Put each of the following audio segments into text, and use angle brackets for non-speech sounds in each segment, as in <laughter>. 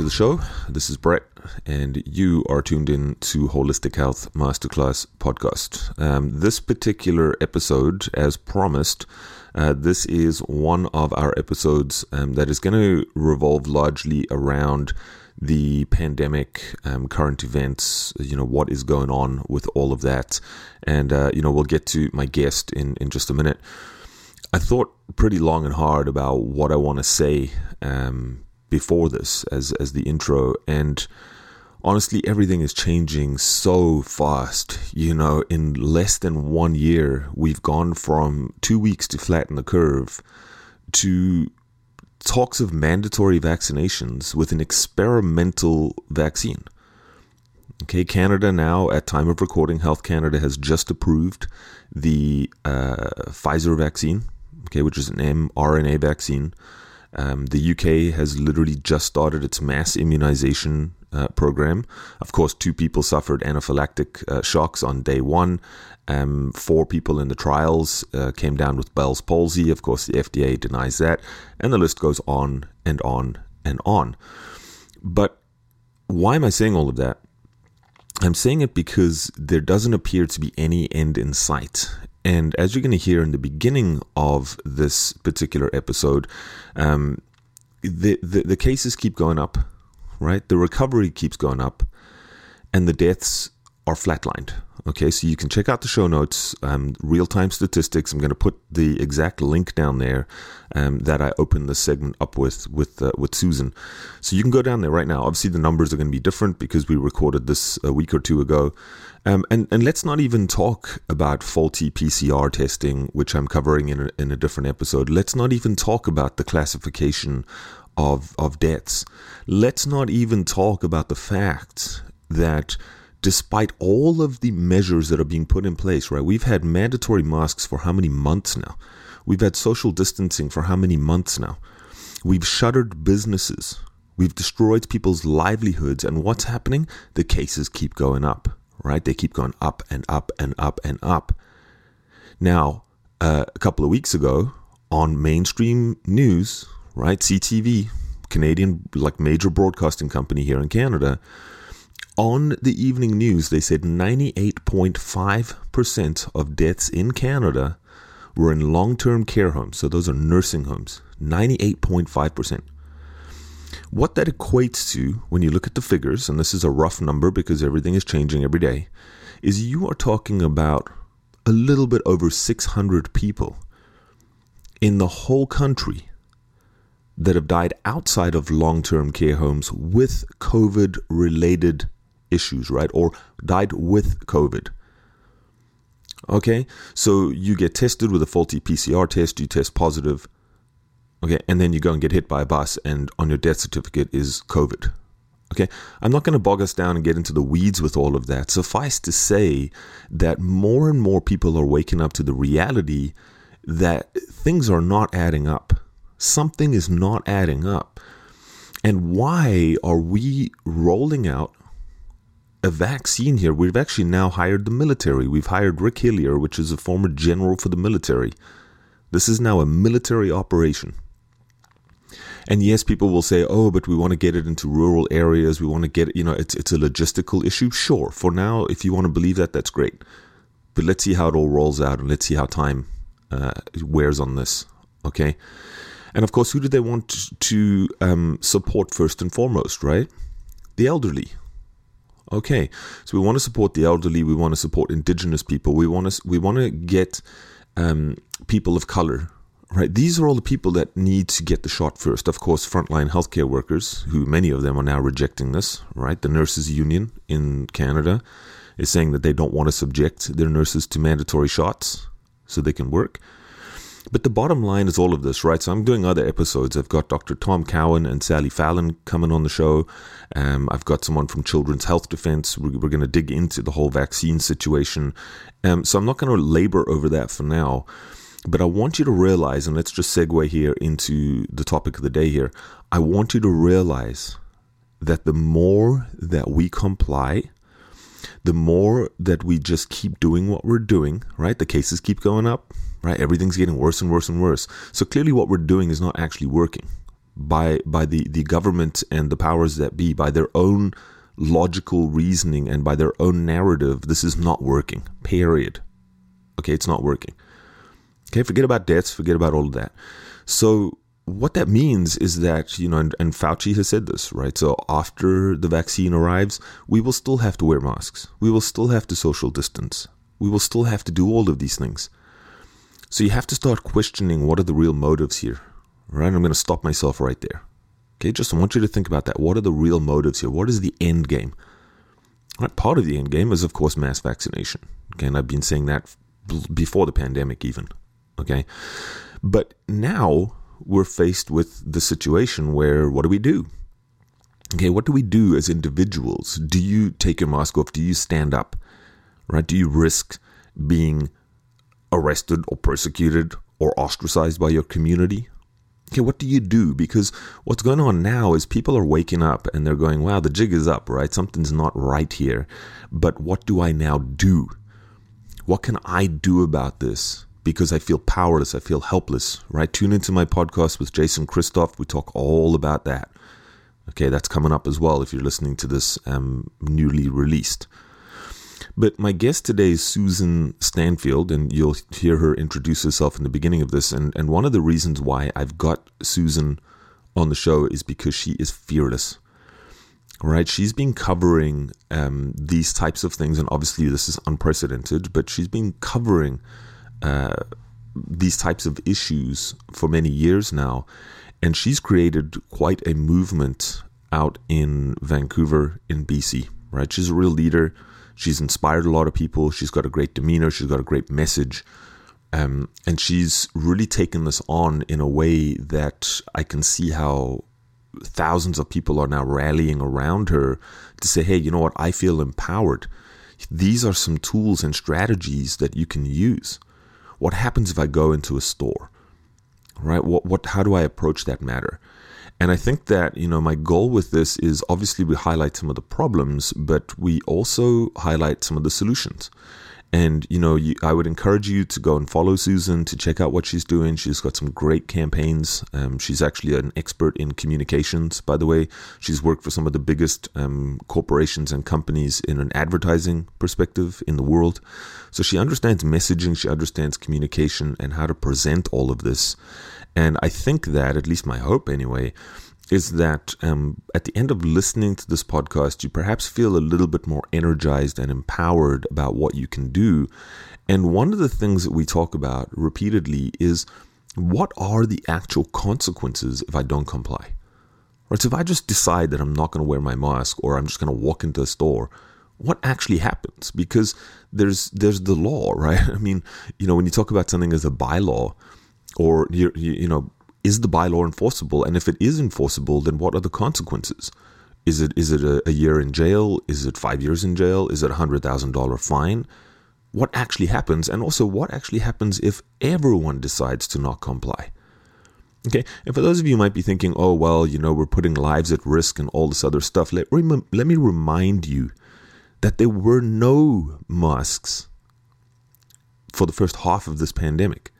to the show. This is Brett, and you are tuned in to Holistic Health Masterclass podcast. Um, this particular episode, as promised, uh, this is one of our episodes um, that is going to revolve largely around the pandemic, um, current events, you know, what is going on with all of that. And, uh, you know, we'll get to my guest in, in just a minute. I thought pretty long and hard about what I want to say um, before this as as the intro. And honestly everything is changing so fast. You know in less than 1 year we've gone from 2 weeks to flatten the curve to talks of mandatory vaccinations with an experimental vaccine. Okay canada now at time of recording health canada has just approved the uh, pfizer vaccine okay which is an mrna vaccine um, the UK has literally just started its mass immunization uh, program. Of course, two people suffered anaphylactic uh, shocks on day one. Um, four people in the trials uh, came down with Bell's palsy. Of course, the FDA denies that. And the list goes on and on and on. But why am I saying all of that? I'm saying it because there doesn't appear to be any end in sight. And as you're going to hear in the beginning of this particular episode, um, the, the, the cases keep going up, right? The recovery keeps going up, and the deaths are flatlined. Okay, so you can check out the show notes, um, real time statistics. I'm going to put the exact link down there um, that I opened the segment up with with uh, with Susan. So you can go down there right now. Obviously, the numbers are going to be different because we recorded this a week or two ago. Um, and and let's not even talk about faulty PCR testing, which I'm covering in a, in a different episode. Let's not even talk about the classification of of deaths. Let's not even talk about the fact that despite all of the measures that are being put in place, right? We've had mandatory masks for how many months now? We've had social distancing for how many months now? We've shuttered businesses. We've destroyed people's livelihoods. And what's happening? The cases keep going up, right? They keep going up and up and up and up. Now, uh, a couple of weeks ago on mainstream news, right? CTV, Canadian, like major broadcasting company here in Canada, on the evening news, they said 98.5% of deaths in Canada were in long term care homes. So those are nursing homes. 98.5%. What that equates to, when you look at the figures, and this is a rough number because everything is changing every day, is you are talking about a little bit over 600 people in the whole country that have died outside of long term care homes with COVID related issues, right? Or died with COVID. Okay, so you get tested with a faulty PCR test, you test positive, okay, and then you go and get hit by a bus, and on your death certificate is COVID. Okay, I'm not going to bog us down and get into the weeds with all of that. Suffice to say that more and more people are waking up to the reality that things are not adding up. Something is not adding up. And why are we rolling out a vaccine here. We've actually now hired the military. We've hired Rick Hillier, which is a former general for the military. This is now a military operation. And yes, people will say, "Oh, but we want to get it into rural areas. We want to get it. You know, it's it's a logistical issue." Sure. For now, if you want to believe that, that's great. But let's see how it all rolls out, and let's see how time uh, wears on this. Okay. And of course, who do they want to um, support first and foremost? Right, the elderly Okay, so we want to support the elderly. We want to support indigenous people. We want to we want to get um, people of color. Right, these are all the people that need to get the shot first. Of course, frontline healthcare workers, who many of them are now rejecting this. Right, the nurses union in Canada is saying that they don't want to subject their nurses to mandatory shots so they can work. But the bottom line is all of this, right? So I'm doing other episodes. I've got Dr. Tom Cowan and Sally Fallon coming on the show. Um, I've got someone from Children's Health Defense. We're, we're going to dig into the whole vaccine situation. Um, so I'm not going to labor over that for now. But I want you to realize, and let's just segue here into the topic of the day here. I want you to realize that the more that we comply, the more that we just keep doing what we're doing, right? The cases keep going up, right? Everything's getting worse and worse and worse. So clearly, what we're doing is not actually working. by by the, the government and the powers that be, by their own logical reasoning and by their own narrative, this is not working. Period. Okay, it's not working. Okay, forget about deaths, forget about all of that. So what that means is that, you know, and, and Fauci has said this, right? So after the vaccine arrives, we will still have to wear masks. We will still have to social distance. We will still have to do all of these things. So you have to start questioning what are the real motives here, right? I'm going to stop myself right there. Okay, just I want you to think about that. What are the real motives here? What is the end game? Right, part of the end game is, of course, mass vaccination. Okay, and I've been saying that before the pandemic, even. Okay, but now we're faced with the situation where what do we do? Okay, what do we do as individuals? Do you take your mask off? Do you stand up? Right? Do you risk being arrested or persecuted or ostracized by your community? Okay, what do you do? Because what's going on now is people are waking up and they're going, wow, the jig is up, right? Something's not right here. But what do I now do? What can I do about this? Because I feel powerless, I feel helpless, right? Tune into my podcast with Jason Christoff. We talk all about that. Okay, that's coming up as well if you're listening to this um, newly released. But my guest today is Susan Stanfield, and you'll hear her introduce herself in the beginning of this. And, and one of the reasons why I've got Susan on the show is because she is fearless. Right? She's been covering um, these types of things, and obviously this is unprecedented, but she's been covering uh, these types of issues for many years now. And she's created quite a movement out in Vancouver, in BC. Right? She's a real leader She's inspired a lot of people. She's got a great demeanor. She's got a great message. Um, and she's really taken this on in a way that I can see how thousands of people are now rallying around her to say, hey, you know what? I feel empowered. These are some tools and strategies that you can use. What happens if I go into a store? Right? What, what, how do I approach that matter? And I think that, you know, my goal with this is obviously we highlight some of the problems, but we also highlight some of the solutions. And, you know, you, I would encourage you to go and follow Susan to check out what she's doing. She's got some great campaigns. Um, she's actually an expert in communications, by the way. She's worked for some of the biggest um, corporations and companies in an advertising perspective in the world. So she understands messaging, she understands communication and how to present all of this. And I think that, at least my hope anyway, is that um, at the end of listening to this podcast, you perhaps feel a little bit more energized and empowered about what you can do. And one of the things that we talk about repeatedly is what are the actual consequences if I don't comply? Right? So if I just decide that I'm not going to wear my mask or I'm just going to walk into a store, what actually happens? Because there's there's the law, <laughs> right? I mean, you know, when you talk about something as a bylaw, or you, you know is the bylaw enforceable? And if it is enforceable then what are the consequences? Is it is it a, a year in jail? Is it five years in jail? Is it a hundred thousand dollar fine? What actually happens? And also what actually happens if everyone decides to not comply? Okay and for those of you might be thinking oh well you know we're putting lives at risk and all this other stuff let, rem- let me remind you that there were no masks for the first half of this pandemic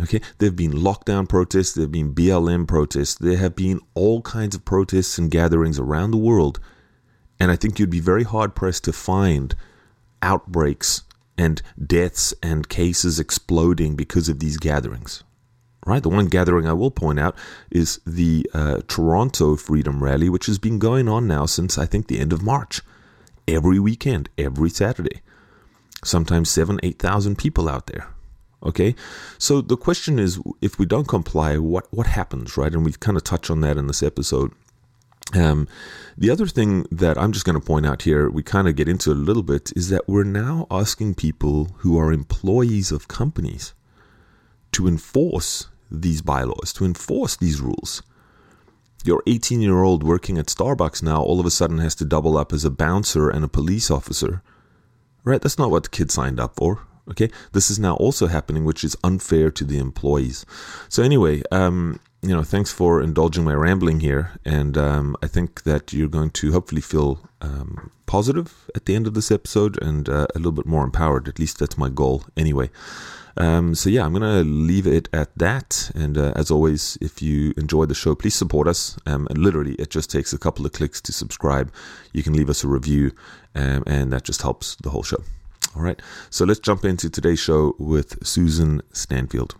Okay, there have been lockdown protests, there have been BLM protests, there have been all kinds of protests and gatherings around the world. And I think you'd be very hard pressed to find outbreaks and deaths and cases exploding because of these gatherings. Right? The one gathering I will point out is the uh, Toronto Freedom Rally, which has been going on now since I think the end of March. Every weekend, every Saturday. Sometimes seven, 8,000 people out there. Okay, so the question is, if we don't comply, what what happens, right? And we've kind of touched on that in this episode. Um, the other thing that I'm just going to point out here, we kind of get into a little bit, is that we're now asking people who are employees of companies to enforce these bylaws, to enforce these rules. Your 18 year old working at Starbucks now all of a sudden has to double up as a bouncer and a police officer. Right? That's not what the kid signed up for. Okay, this is now also happening, which is unfair to the employees. So anyway, um, you know, thanks for indulging my rambling here, and um, I think that you're going to hopefully feel um, positive at the end of this episode and uh, a little bit more empowered. At least that's my goal, anyway. Um, so yeah, I'm gonna leave it at that. And uh, as always, if you enjoy the show, please support us. Um, and literally, it just takes a couple of clicks to subscribe. You can leave us a review, um, and that just helps the whole show. All right, so let's jump into today's show with Susan Stanfield.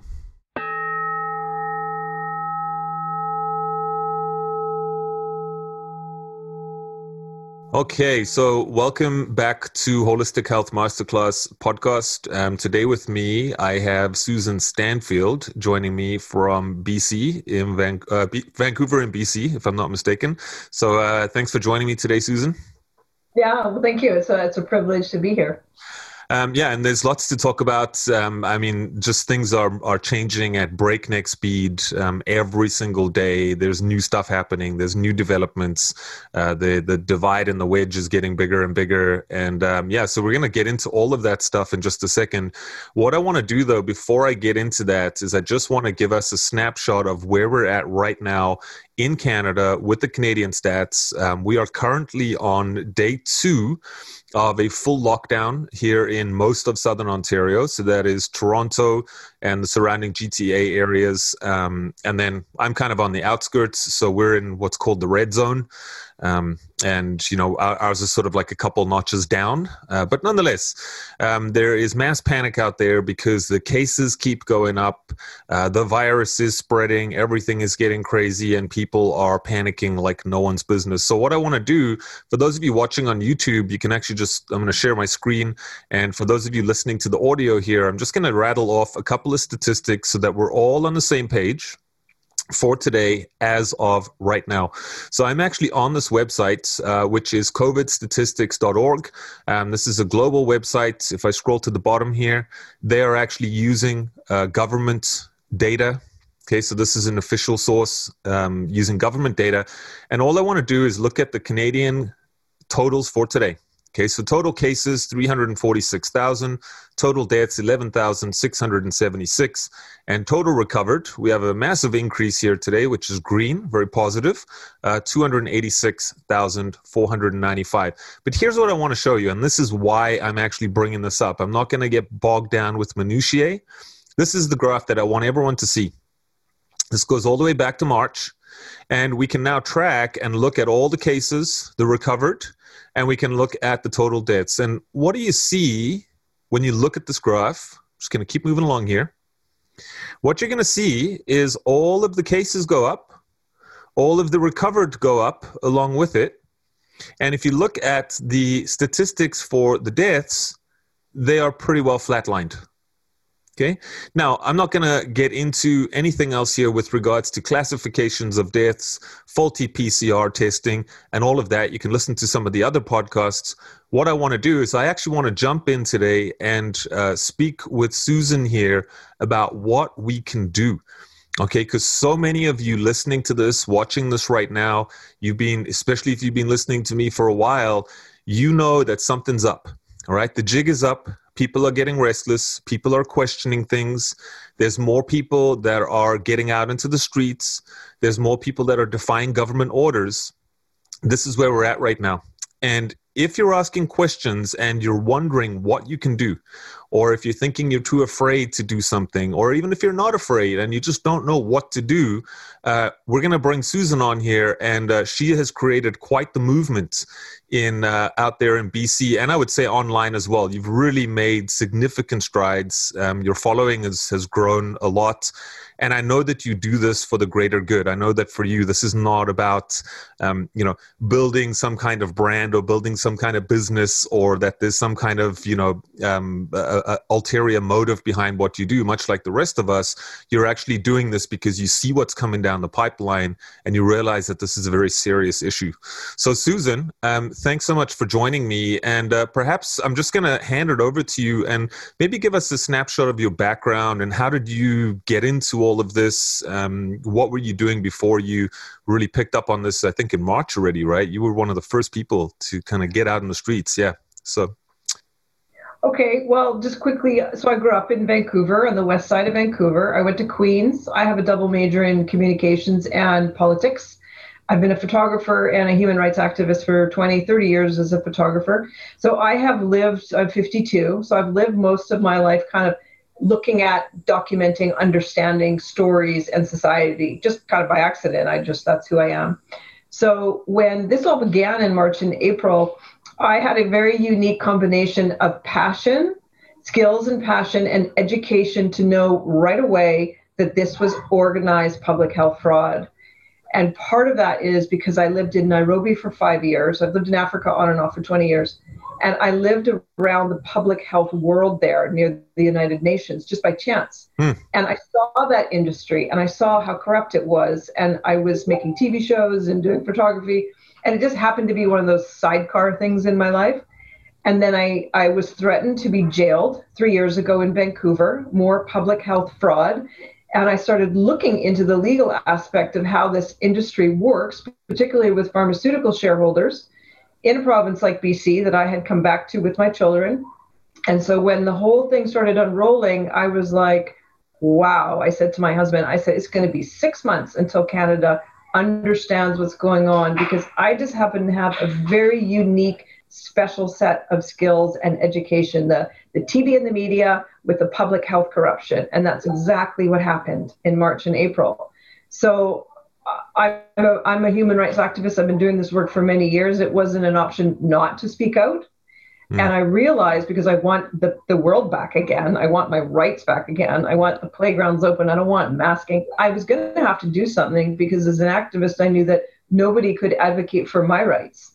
Okay, so welcome back to Holistic Health Masterclass podcast. Um, today with me, I have Susan Stanfield joining me from BC in Van- uh, B- Vancouver in BC, if I'm not mistaken. So uh, thanks for joining me today, Susan. Yeah, well, thank you. It's a, it's a privilege to be here. Um, yeah, and there's lots to talk about. Um, I mean, just things are are changing at breakneck speed um, every single day. There's new stuff happening. There's new developments. Uh, the the divide and the wedge is getting bigger and bigger. And um, yeah, so we're gonna get into all of that stuff in just a second. What I want to do though, before I get into that, is I just want to give us a snapshot of where we're at right now in Canada with the Canadian stats. Um, we are currently on day two of a full lockdown here in most of southern Ontario. So that is Toronto and the surrounding GTA areas. Um, and then I'm kind of on the outskirts. So we're in what's called the red zone. Um, and you know ours is sort of like a couple notches down uh, but nonetheless um, there is mass panic out there because the cases keep going up uh, the virus is spreading everything is getting crazy and people are panicking like no one's business. So what i want to do for those of you watching on youtube you can actually just i'm going to share my screen. And for those of you listening to the audio here i'm just going to rattle off a couple of statistics so that we're all on the same page for today as of right now. So I'm actually on this website, uh, which is covidstatistics.org. Um, this is a global website. If I scroll to the bottom here, they are actually using uh, government data. Okay, so this is an official source um, using government data. And all I want to do is look at the Canadian totals for today. Okay, so total cases 346,000, total deaths 11,676, and total recovered. We have a massive increase here today, which is green, very positive, uh, 286,495. But here's what I want to show you, and this is why I'm actually bringing this up. I'm not going to get bogged down with minutiae. This is the graph that I want everyone to see. This goes all the way back to March, and we can now track and look at all the cases, the recovered and we can look at the total deaths. And what do you see when you look at this graph? I'm just going to keep moving along here. What you're going to see is all of the cases go up, all of the recovered go up along with it. And if you look at the statistics for the deaths, they are pretty well flatlined. Okay. Now, I'm not going to get into anything else here with regards to classifications of deaths, faulty PCR testing, and all of that. You can listen to some of the other podcasts. What I want to do is I actually want to jump in today and uh, speak with Susan here about what we can do. Okay, because so many of you listening to this, watching this right now, you've been, especially if you've been listening to me for a while, you know that something's up. All right, the jig is up people are getting restless people are questioning things. There's more people that are getting out into the streets. There's more people that are defying government orders. This is where we're at right now. And if you're asking questions and you're wondering what you can do or if you're thinking you're too afraid to do something, or even if you're not afraid and you just don't know what to do, uh, we're going to bring Susan on here, and uh, she has created quite the movement in uh, out there in BC, and I would say online as well. You've really made significant strides. Um, your following has has grown a lot, and I know that you do this for the greater good. I know that for you, this is not about um, you know building some kind of brand or building some kind of business, or that there's some kind of you know um, ulterior motive behind what you do. Much like the rest of us, you're actually doing this because you see what's coming down the pipeline, and you realize that this is a very serious issue. So, Susan, um, thanks so much for joining me, and uh, perhaps I'm just going to hand it over to you and maybe give us a snapshot of your background and how did you get into all of this? Um, what were you doing before you really picked up on this? I think in March already, right? You were one of the first people to kind of get out in the streets. Yeah. So. Okay, well, just quickly. So I grew up in Vancouver, on the west side of Vancouver. I went to Queens. I have a double major in communications and politics. I've been a photographer and a human rights activist for 20, 30 years as a photographer. So I have lived, I'm 52, so I've lived most of my life kind of looking at documenting, understanding stories and society just kind of by accident. I just, that's who I am. So when this all began in March and April, I had a very unique combination of passion, skills and passion, and education to know right away that this was organized public health fraud. And part of that is because I lived in Nairobi for five years. I've lived in Africa on and off for 20 years. And I lived around the public health world there near the United Nations just by chance. Hmm. And I saw that industry and I saw how corrupt it was. And I was making TV shows and doing photography. And it just happened to be one of those sidecar things in my life. And then I, I was threatened to be jailed three years ago in Vancouver, more public health fraud and I started looking into the legal aspect of how this industry works, particularly with pharmaceutical shareholders in a province like BC that I had come back to with my children. And so when the whole thing started unrolling, I was like, wow. I said to my husband, I said, it's going to be six months until Canada understands what's going on because I just happen to have a very unique, special set of skills and education. The, the TV and the media, with the public health corruption. And that's exactly what happened in March and April. So I'm a, I'm a human rights activist. I've been doing this work for many years. It wasn't an option not to speak out. Mm. And I realized because I want the, the world back again, I want my rights back again, I want the playgrounds open, I don't want masking. I was going to have to do something because as an activist, I knew that nobody could advocate for my rights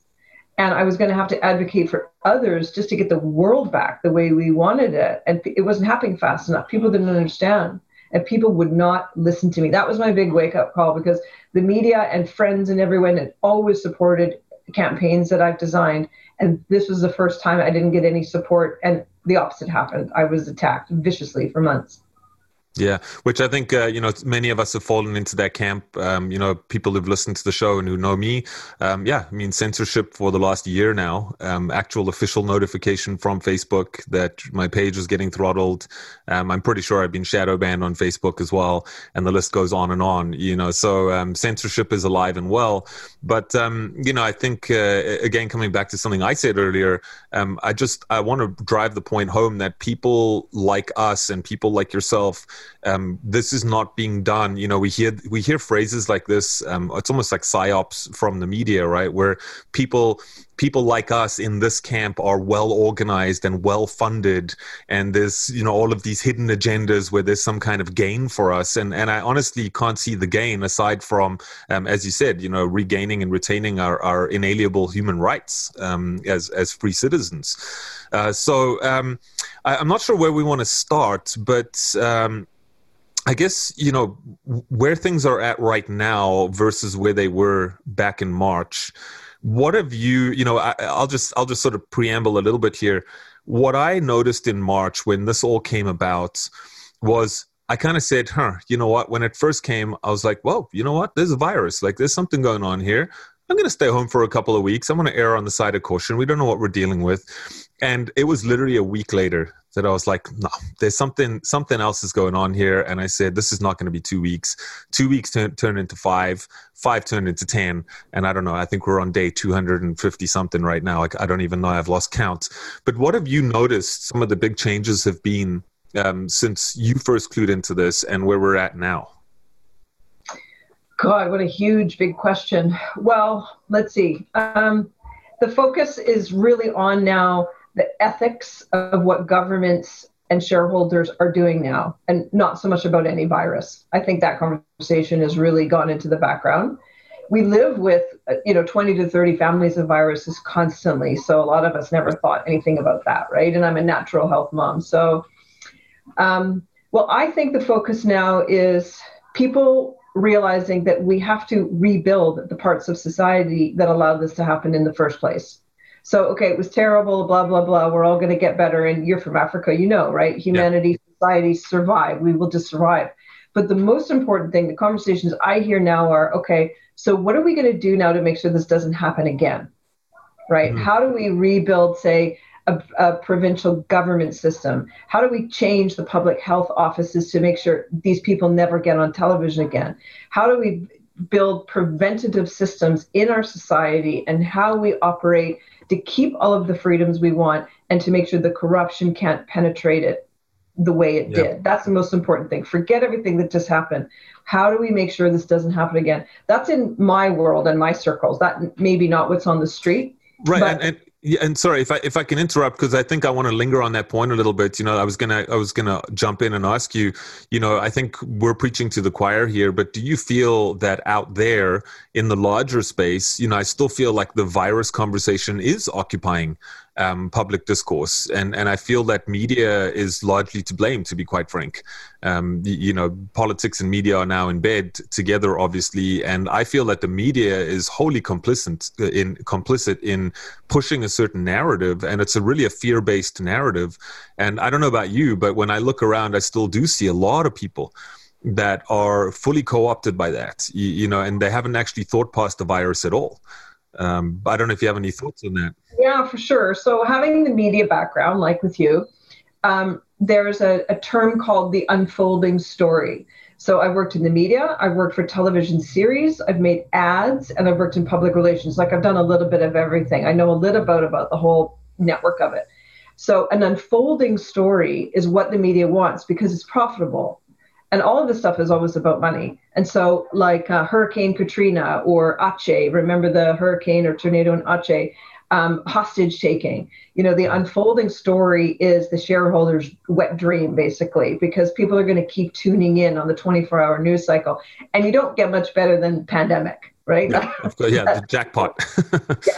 and I was going to have to advocate for others just to get the world back the way we wanted it. And it wasn't happening fast enough. People didn't understand, and people would not listen to me. That was my big wake up call because the media and friends and everyone had always supported campaigns that I've designed. And this was the first time I didn't get any support, and the opposite happened. I was attacked viciously for months. Yeah, which I think uh, you know many of us have fallen into that camp. Um, you know, people who've listened to the show and who know me. Um, yeah, I mean censorship for the last year now. Um, actual official notification from Facebook that my page was getting throttled. Um, I'm pretty sure I've been shadow banned on Facebook as well, and the list goes on and on. You know, so um, censorship is alive and well. But um, you know, I think uh, again coming back to something I said earlier, I just I want to drive the point home that people like us and people like yourself um, this is not being done. You know, we hear we hear phrases like this. Um, it's almost like psyops from the media, right? Where people people like us in this camp are well organized and well funded and there's you know all of these hidden agendas where there's some kind of gain for us and and i honestly can't see the gain aside from um, as you said you know regaining and retaining our, our inalienable human rights um, as as free citizens uh, so um, I, am not sure where we want to start but um, I guess you know where things are at right now versus where they were back in March. What have you? You know, I, I'll just I'll just sort of preamble a little bit here. What I noticed in March when this all came about was I kind of said, huh, you know what? When it first came, I was like, well, you know what? There's a virus. Like, there's something going on here. I'm going to stay home for a couple of weeks. I'm going to err on the side of caution. We don't know what we're dealing with. And it was literally a week later that I was like, no, there's something something else is going on here. And I said, this is not going to be two weeks. Two weeks turn, turned into five, five turned into ten, and I don't know. I think we're on day 250 something right now. Like I don't even know. I've lost count. But what have you noticed? Some of the big changes have been um, since you first clued into this, and where we're at now. God, what a huge, big question. Well, let's see. Um, the focus is really on now the ethics of what governments and shareholders are doing now, and not so much about any virus. I think that conversation has really gone into the background. We live with, you know, 20 to 30 families of viruses constantly, so a lot of us never thought anything about that, right? And I'm a natural health mom, so. Um, well, I think the focus now is people realizing that we have to rebuild the parts of society that allowed this to happen in the first place. So, okay, it was terrible, blah, blah, blah. We're all going to get better. And you're from Africa, you know, right? Humanity, yeah. society survive. We will just survive. But the most important thing, the conversations I hear now are okay, so what are we going to do now to make sure this doesn't happen again? Right? Mm-hmm. How do we rebuild, say, a, a, provincial government system? How do we change the public health offices to make sure these people never get on television again? How do we build preventative systems in our society and how we operate to keep all of the freedoms we want and to make sure the corruption can't penetrate it. the way it did. That's the most important thing. Forget everything that just happened. How do we make sure this doesn't happen again? That's in my world and my circles. That maybe not what's on the street. Right. But, and, and yeah, and sorry if I if I can interrupt because I think I want to linger on that point a little bit. You know, I was gonna I was gonna jump in and ask you. You know, I think we're preaching to the choir here, but do you feel that out there in the larger space, you know, I still feel like the virus conversation is occupying um, public discourse, and and I feel that media is largely to blame, to be quite frank. Um, you know, politics and media are now in bed together, obviously, and I feel that the media is wholly complicit in complicit in pushing a certain narrative, and it's a really a fear based narrative. And I don't know about you, but when I look around, I still do see a lot of people that are fully co-opted by that you, you, know and they haven't actually thought past the virus at all um, I don't know if you have any thoughts on that. Yeah, for sure. So, having the media background, like with you, um, there's a, a term called the unfolding story. So, I've worked in the media, I've worked for television series, I've made ads, and I've worked in public relations. Like, I've done a little bit of everything. I know a little bit about the whole network of it. So, an unfolding story is what the media wants because it's profitable and all of this stuff is always about money. And so, like uh, Hurricane Katrina or Aceh, remember the hurricane or tornado in Aceh, um, hostage taking. You know, the unfolding story is the shareholders' wet dream, basically, because people are going to keep tuning in on the 24 hour news cycle. And you don't get much better than pandemic, right? Yeah, yeah <laughs> the jackpot. <laughs> yeah.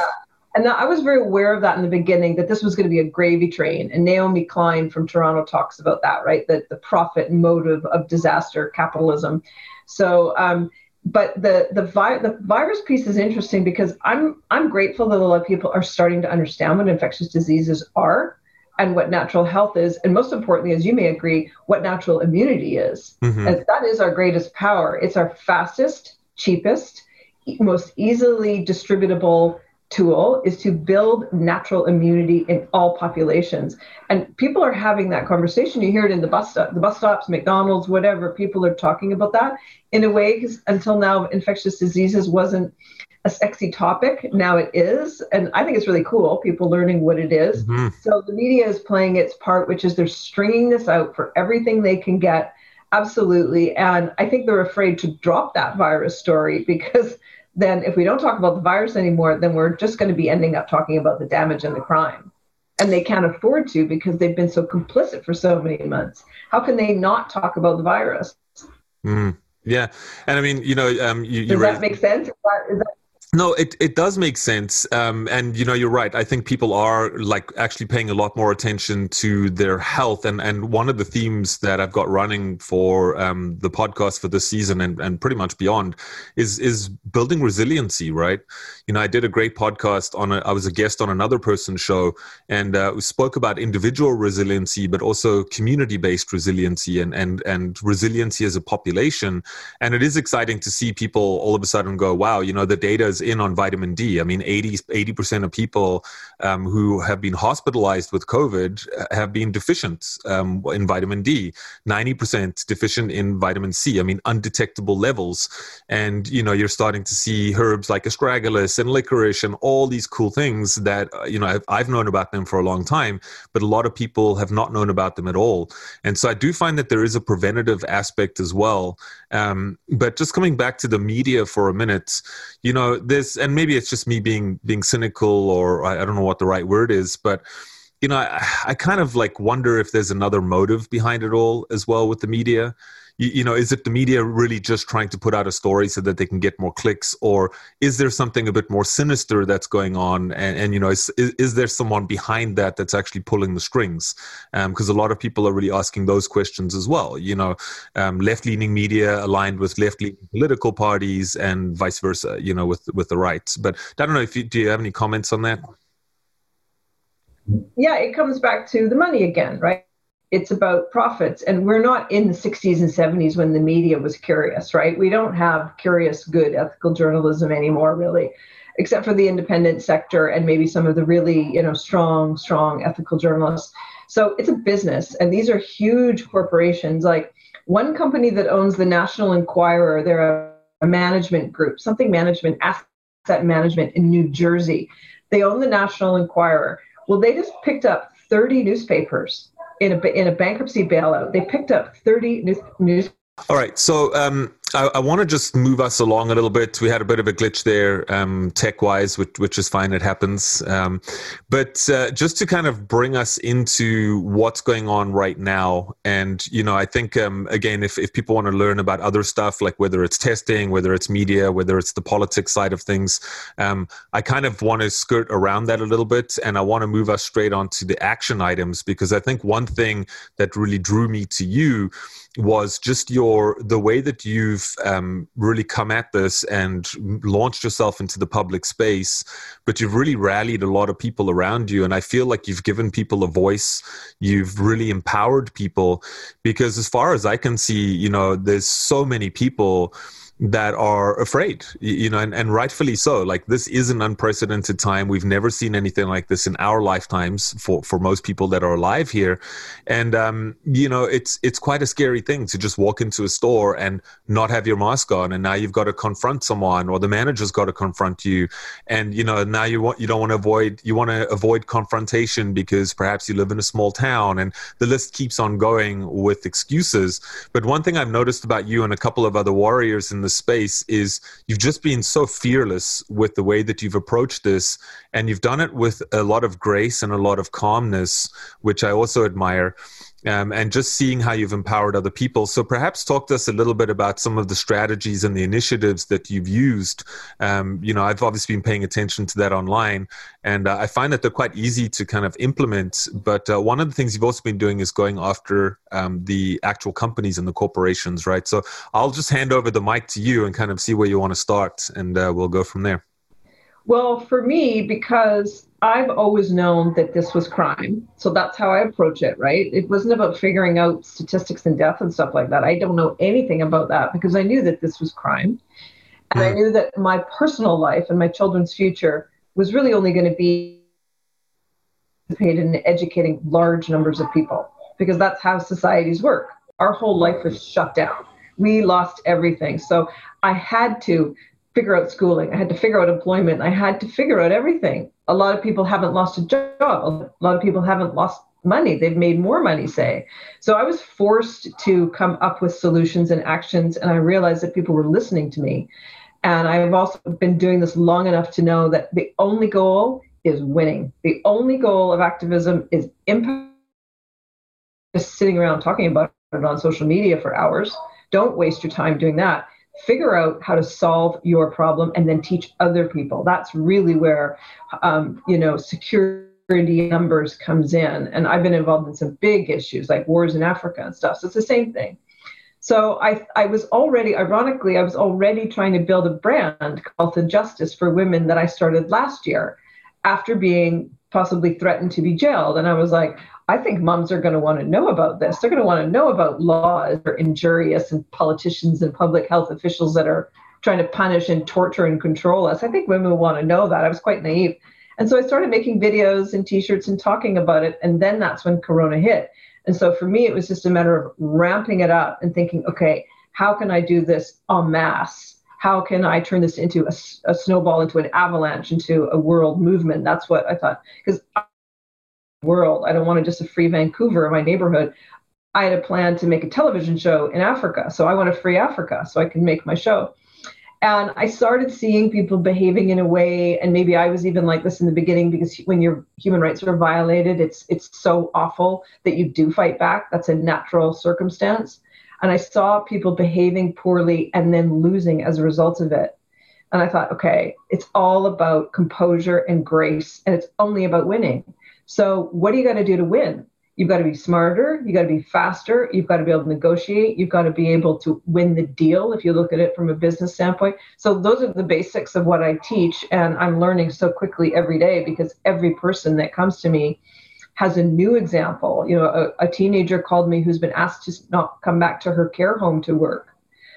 And I was very aware of that in the beginning that this was going to be a gravy train. And Naomi Klein from Toronto talks about that, right? That the profit motive of disaster capitalism. So, um, but the the, vi- the virus piece is interesting because I'm I'm grateful that a lot of people are starting to understand what infectious diseases are and what natural health is, and most importantly, as you may agree, what natural immunity is. Mm-hmm. And that is our greatest power. It's our fastest, cheapest, most easily distributable tool is to build natural immunity in all populations. And people are having that conversation. You hear it in the bus stop, the bus stops, McDonald's, whatever. People are talking about that in a way because until now, infectious diseases wasn't a sexy topic. Now it is, and I think it's really cool. People learning what it is. Mm-hmm. So the media is playing its part, which is they're stringing this out for everything they can get. Absolutely, and I think they're afraid to drop that virus story because then if we don't talk about the virus anymore, then we're just going to be ending up talking about the damage and the crime. And they can't afford to because they've been so complicit for so many months. How can they not talk about the virus? Mm, yeah, and I mean, you know, um, you, you does that make sense? Is that, is that no, it, it does make sense. Um, and, you know, you're right. I think people are like actually paying a lot more attention to their health. And, and one of the themes that I've got running for um, the podcast for this season and, and pretty much beyond is, is building resiliency, right? You know, I did a great podcast on, a, I was a guest on another person's show and uh, we spoke about individual resiliency, but also community based resiliency and, and, and resiliency as a population. And it is exciting to see people all of a sudden go, wow, you know, the data is in on vitamin D. I mean, 80 percent of people um, who have been hospitalized with COVID have been deficient um, in vitamin D. Ninety percent deficient in vitamin C. I mean, undetectable levels. And you know, you're starting to see herbs like astragalus and licorice and all these cool things that uh, you know I've, I've known about them for a long time, but a lot of people have not known about them at all. And so I do find that there is a preventative aspect as well. Um, but just coming back to the media for a minute, you know, this and maybe it's just me being being cynical or I, I don't know what the right word is but you know I, I, kind of like wonder if there's another motive behind it all as well with the media. You, you, know is it the media really just trying to put out a story so that they can get more clicks or is there something a bit more sinister that's going on? And, and you know is, is, is, there someone behind that that's actually pulling the strings? Because um, a lot of people are really asking those questions as well you know um, left-leaning media aligned with left-leaning political parties and vice versa you know with with the right. But i don't know if you do you have any comments on that yeah it comes back to the money again right? It's about profits and we're not in the 60s and 70s when the media was curious right? We don't have curious good ethical journalism anymore really except for the independent sector and maybe some of the really you know strong strong ethical journalists. So it's a business and these are huge corporations. Like one company that owns the national enquirer they're a, a management group something management asset management in new jersey. They own the national enquirer well they just picked up 30 newspapers in a in a bankruptcy bailout. They picked up 30 news, all right. So um, I, I want to just move us along a little bit. We had a bit of a glitch there, um, tech wise, which, which is fine. It happens. Um, but uh, just to kind of bring us into what's going on right now. And, you know, I think, um, again, if, if people want to learn about other stuff, like whether it's testing, whether it's media, whether it's the politics side of things, um, I kind of want to skirt around that a little bit. And I want to move us straight onto the action items because I think one thing that really drew me to you was just your the way that you've um, really come at this and launched yourself into the public space but you've really rallied a lot of people around you. And i feel like you've given people a voice. You've really empowered people because as far as i can see you know there's so many people that are afraid, you know, and, and rightfully so. Like this is an unprecedented time. We've never seen anything like this in our lifetimes for, for most people that are alive here. And, um, you know, it's, it's quite a scary thing to just walk into a store and not have your mask on. And now you've got to confront someone or the manager's got to confront you. And, you know, now you want, you don't want to avoid, you want to avoid confrontation because perhaps you live in a small town and the list keeps on going with excuses. But one thing I've noticed about you and a couple of other warriors in the space is you've just been so fearless with the way that you've approached this and you've done it with a lot of grace and a lot of calmness which i also admire um, and just seeing how you've empowered other people. So perhaps talk to us a little bit about some of the strategies and the initiatives that you've used. Um, you know, I've obviously been paying attention to that online, and uh, I find that they're quite easy to kind of implement. But uh, one of the things you've also been doing is going after um, the actual companies and the corporations, right? So I'll just hand over the mic to you and kind of see where you want to start, and uh, we'll go from there. Well, for me, because I've always known that this was crime. So that's how I approach it, right? It wasn't about figuring out statistics and death and stuff like that. I don't know anything about that because I knew that this was crime. And I hmm. knew that my personal life and my children's future was really only going to be paid in educating large numbers of people because that's how societies work. Our whole life was shut down. We lost everything. So I had to figure out schooling. I had to figure out employment. I had to figure out everything. A lot of people haven't lost a job. A lot of people haven't lost money. They've made more money, say. So I was forced to come up with solutions and actions, and I realized that people were listening to me. And I've also been doing this long enough to know that the only goal is winning. The only goal of activism is impact. Just sitting around talking about it on social media for hours. Don't waste your time doing that figure out how to solve your problem and then teach other people. That's really where um, you know security numbers comes in. And i've been involved in some big issues like wars in africa and stuff. So it's the same thing. So I, I was already ironically i was already trying to build a brand called the justice for women that i started last year after being possibly threatened to be jailed and i was like I think moms are going to want to know about this. They're going to want to know about laws that are injurious and politicians and public health officials that are trying to punish and torture and control us. I think women want to know that. I was quite naive. And so I started making videos and t shirts and talking about it. And then that's when Corona hit. And so for me, it was just a matter of ramping it up and thinking, okay, how can I do this en masse? How can I turn this into a, a snowball, into an avalanche, into a world movement? That's what I thought. Because world. I don't want to just a free Vancouver in my neighborhood. I had a plan to make a television show in Africa. So I want to free Africa so I can make my show. And I started seeing people behaving in a way, and maybe I was even like this in the beginning because when your human rights are violated, it's it's so awful that you do fight back. That's a natural circumstance. And I saw people behaving poorly and then losing as a result of it. And I thought, okay, it's all about composure and grace, and it's only about winning. So, what do you got to do to win? You've got to be smarter, you've got to be faster, you've got to be able to negotiate, you've got to be able to win the deal if you look at it from a business standpoint. So, those are the basics of what I teach. And I'm learning so quickly every day because every person that comes to me has a new example. You know, a, a teenager called me who's been asked to not come back to her care home to work.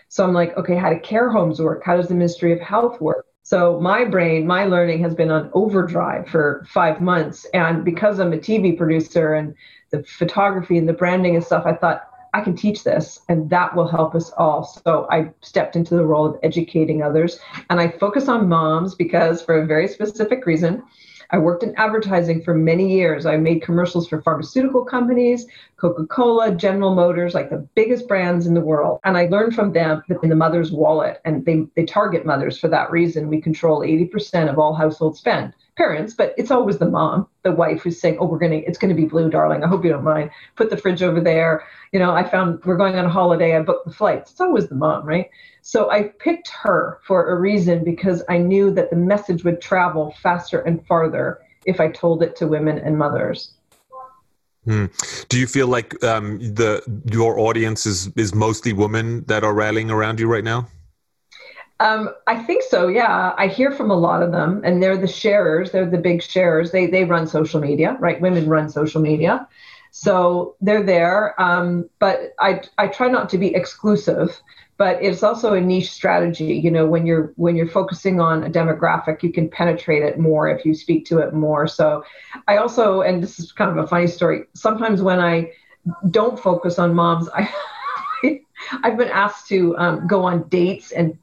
So I'm like, okay, how do care homes work? How does the Ministry of Health work? So my brain, my learning has been on overdrive for five months. And because I'm a TV producer and the photography and the branding and stuff, I thought I can teach this and that will help us all. So I stepped into the role of educating others. And I focus on moms because for a very specific reason, I worked in advertising for many years. I made commercials for pharmaceutical companies, Coca Cola, General Motors, like the biggest brands in the world. And I learned from them that in the mother's wallet, and they, they target mothers for that reason. We control 80% of all household spend parents, but it's always the mom, the wife who's saying, "Oh, we're gonna, it's gonna be blue, darling. I hope you don't mind. Put the fridge over there. You know, I found we're going on a holiday. I booked the flights. It's always the mom, right? So I picked her for a reason because I knew that the message would travel faster and farther if I told it to women and mothers. Hmm. Do you feel like um, the your audience is is mostly women that are rallying around you right now? Um, I think so. Yeah, I hear from a lot of them, and they're the sharers. They're the big sharers. They they run social media, right? Women run social media, so they're there. Um, but I I try not to be exclusive. But it's also a niche strategy. You know, when you're when you're focusing on a demographic, you can penetrate it more if you speak to it more. So, I also, and this is kind of a funny story. Sometimes when I don't focus on moms, <laughs> I I've been asked to um, go on dates and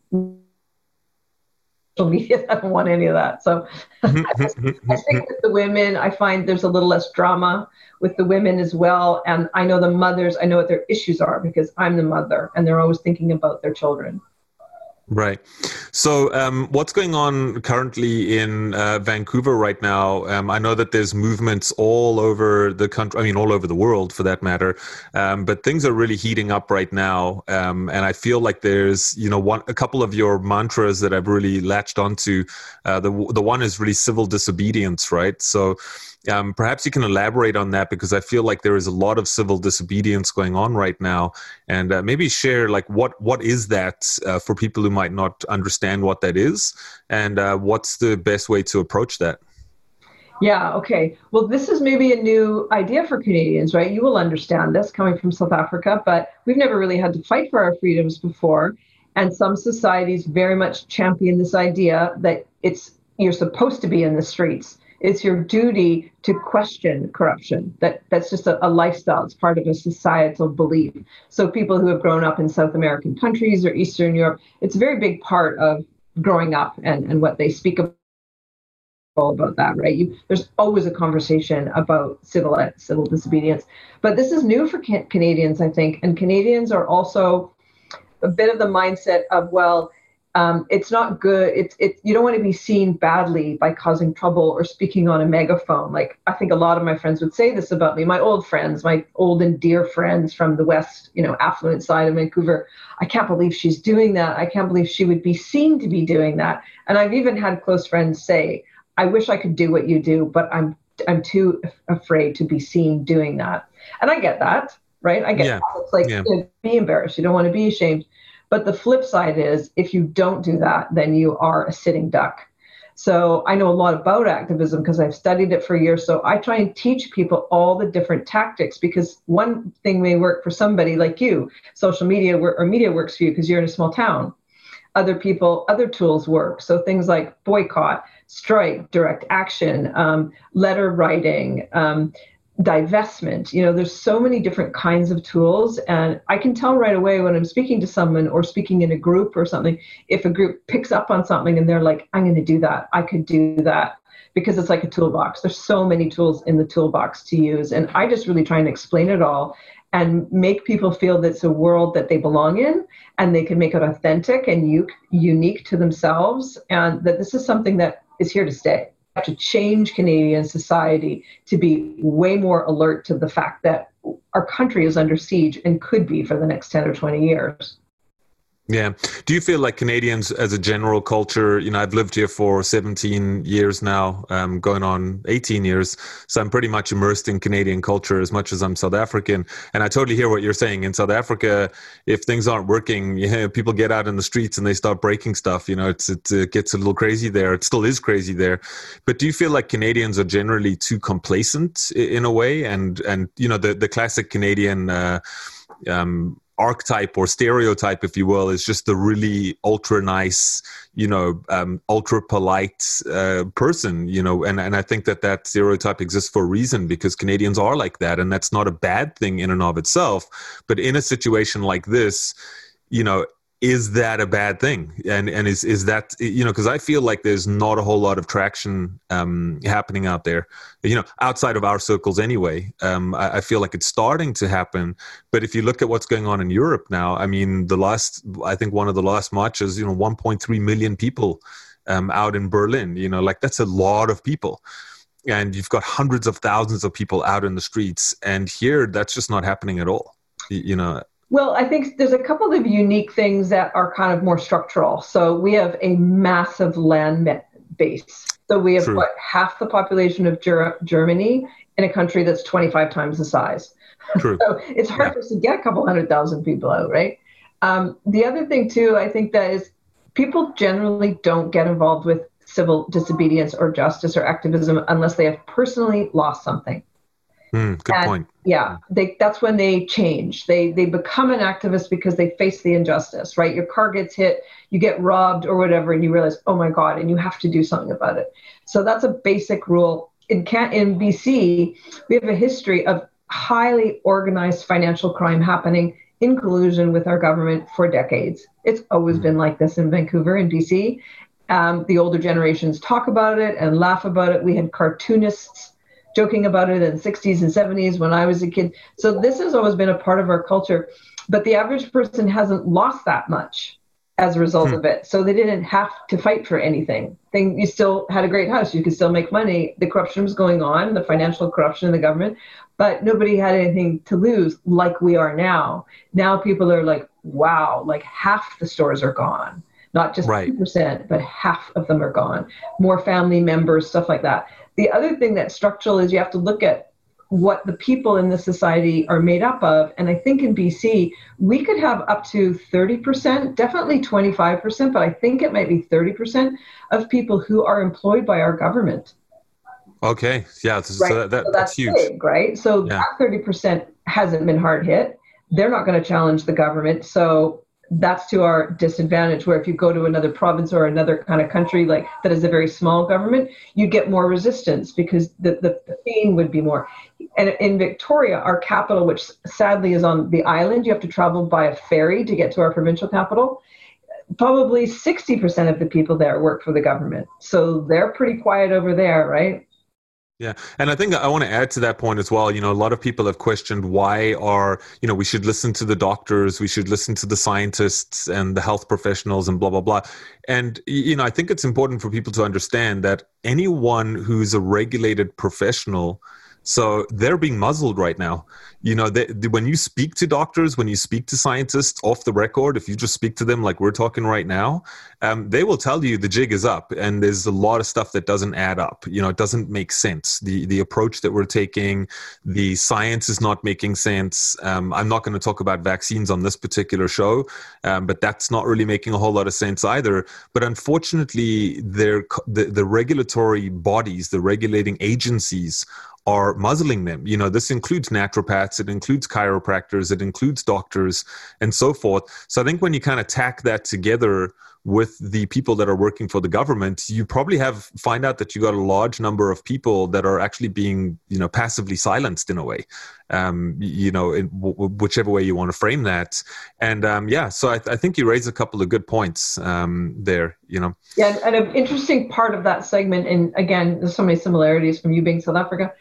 media. <laughs> I don't want any of that. So <laughs> mm-hmm, mm-hmm, I think mm-hmm. with the women, I find there's a little less drama with the women as well. And I know the mothers, I know what their issues are because I'm the mother and they're always thinking about their children. Right. So, um, what's going on currently in uh, Vancouver right now? Um, I know that there's movements all over the country. I mean, all over the world, for that matter. Um, but things are really heating up right now, um, and I feel like there's, you know, one a couple of your mantras that I've really latched onto. Uh, the the one is really civil disobedience, right? So. Um, perhaps you can elaborate on that because I feel like there is a lot of civil disobedience going on right now, and uh, maybe share like what what is that uh, for people who might not understand what that is, and uh, what's the best way to approach that. Yeah, okay. Well, this is maybe a new idea for Canadians, right? You will understand this coming from South Africa, but we've never really had to fight for our freedoms before. And some societies very much champion this idea that it's you're supposed to be in the streets it's your duty to question corruption. That that's just a, a, lifestyle. It's part of a societal belief. So people who have grown up in South American countries or Eastern Europe, it's a very big part of growing up and, and what they speak about about that, right? You, there's always a conversation about civil civil disobedience, but this is new for can- Canadians, I think, and Canadians are also a bit of the mindset of well, um, it's not good. It's it. You don't want to be seen badly by causing trouble or speaking on a megaphone. Like I think a lot of my friends would say this about me. My old friends, my old and dear friends from the west, you know, affluent side of Vancouver. I can't believe she's doing that. I can't believe she would be seen to be doing that. And I've even had close friends say, "I wish I could do what you do, but I'm I'm too afraid to be seen doing that." And I get that, right? I get yeah. that. It's like yeah. be embarrassed. You don't want to be ashamed but the flip side is if you don't do that, then you are a sitting duck. So I know a lot about activism because I've studied it for years. So I try and teach people all the different tactics because one thing may work for somebody like you. Social media or media works for you because you're in a small town. Other people, other tools work. So things like boycott, strike, direct action, um, letter writing, um, divestment. You know there's so many different kinds of tools and i can tell right away when i'm speaking to someone or speaking in a group or something if a group picks up on something and they're like i'm going to do that. I could do that because it's like a toolbox. There's so many tools in the toolbox to use and i just really try and explain it all and make people feel that it's a world that they belong in and they can make it authentic and u- unique to themselves and that this is something that is here to stay have to change Canadian society to be way more alert to the fact that our country is under siege and could be for the next 10 or 20 years. Yeah. Do you feel like Canadians, as a general culture, you know, I've lived here for 17 years now, um, going on 18 years. So I'm pretty much immersed in Canadian culture as much as I'm South African. And I totally hear what you're saying. In South Africa, if things aren't working, <laughs> yeah, people get out in the streets and they start breaking stuff. You know, it's, it, it gets a little crazy there. It still is crazy there. But do you feel like Canadians are generally too complacent in a way? And, and you know, the, the classic Canadian. Uh, um, archetype or stereotype, if you will, is just the really ultra nice, you know, um, ultra polite uh, person, you know, and, and I think that that stereotype exists for a reason because Canadians are like that. And that's not a bad thing in and of itself. But in a situation like this, you know, is that a bad thing? And and is is that you know because i feel like there's not a whole lot of traction um, happening out there you know outside of our circles anyway. Um, I, I, feel like it's starting to happen. But if you look at what's going on in europe now i mean the last i think one of the last marches you know 1.3 million people um, out in berlin you know like that's a lot of people. And you've got hundreds of thousands of people out in the streets. And here that's just not happening at all you know well, I think there's a couple of unique things that are kind of more structural. So we have a massive land base. So we have what half the population of Ger- Germany in a country that's 25 times the size. True. <laughs> so it's hard yeah. to get a couple hundred thousand people out, right? Um, the other thing too, I think that is people generally don't get involved with civil disobedience or justice or activism unless they have personally lost something. Mm, good and, point. Yeah, they, that's when they change. They they become an activist because they face the injustice, right? Your car gets hit, you get robbed or whatever, and you realize, oh my god, and you have to do something about it. So that's a basic rule. In Can- in BC, we have a history of highly organized financial crime happening in collusion with our government for decades. It's always mm. been like this in Vancouver and BC. Um, the older generations talk about it and laugh about it. We had cartoonists joking about it in the 60s and 70s when I was a kid. So this has always been a part of our culture. But the average person hasn't lost that much as a result hmm. of it. So they didn't have to fight for anything. Thing you still had a great house. You could still make money. The corruption was going on, the financial corruption in the government, but nobody had anything to lose like we are now. Now people are like, wow, like half the stores are gone. Not just right. 2%, but half of them are gone. More family members, stuff like that. The other thing that's structural is you have to look at what the people in the society are made up of. And I think in BC, we could have up to 30%, definitely 25%, but I think it might be 30% of people who are employed by our government. Okay. Yeah. right? So, that, that, so that's, huge. Big, right? So yeah. that 30% hasn't been hard hit. They're not going to challenge the government. So that's to our disadvantage where if you go to another province or another kind of country like that is a very small government you get more resistance because the, the, the pain would be more. And in victoria our capital which sadly is on the island you have to travel by a ferry to get to our provincial capital. Probably 60% of the people there work for the government. So they're pretty quiet over there right yeah, and I think I want to add to that point as well. You know, a lot of people have questioned why are you know we should listen to the doctors, we should listen to the scientists and the health professionals and blah blah blah. And you know, I think it's important for people to understand that anyone who's a regulated professional so they're being muzzled right now. You know, they, when you speak to doctors, when you speak to scientists off the record, if you just speak to them like we're talking right now, um, they will tell you the jig is up, and there's a lot of stuff that doesn't add up. You know, it doesn't make sense. The the approach that we're taking, the science is not making sense. Um, I'm not going to talk about vaccines on this particular show, um, but that's not really making a whole lot of sense either. But unfortunately, the the regulatory bodies, the regulating agencies are muzzling them. You know, this includes naturopaths, it includes chiropractors, it includes doctors, and so forth. So I think when you kind of tack that together with the people that are working for the government, you probably have find out that you got a large number of people that are actually being, you know, passively silenced in a way. Um, you know, in w- whichever way you want to frame that. And um, yeah, so I, th- I, think you raise a couple of good points um, there. You know. Yeah, and an interesting part of that segment, and again, there's so many similarities from you being South Africa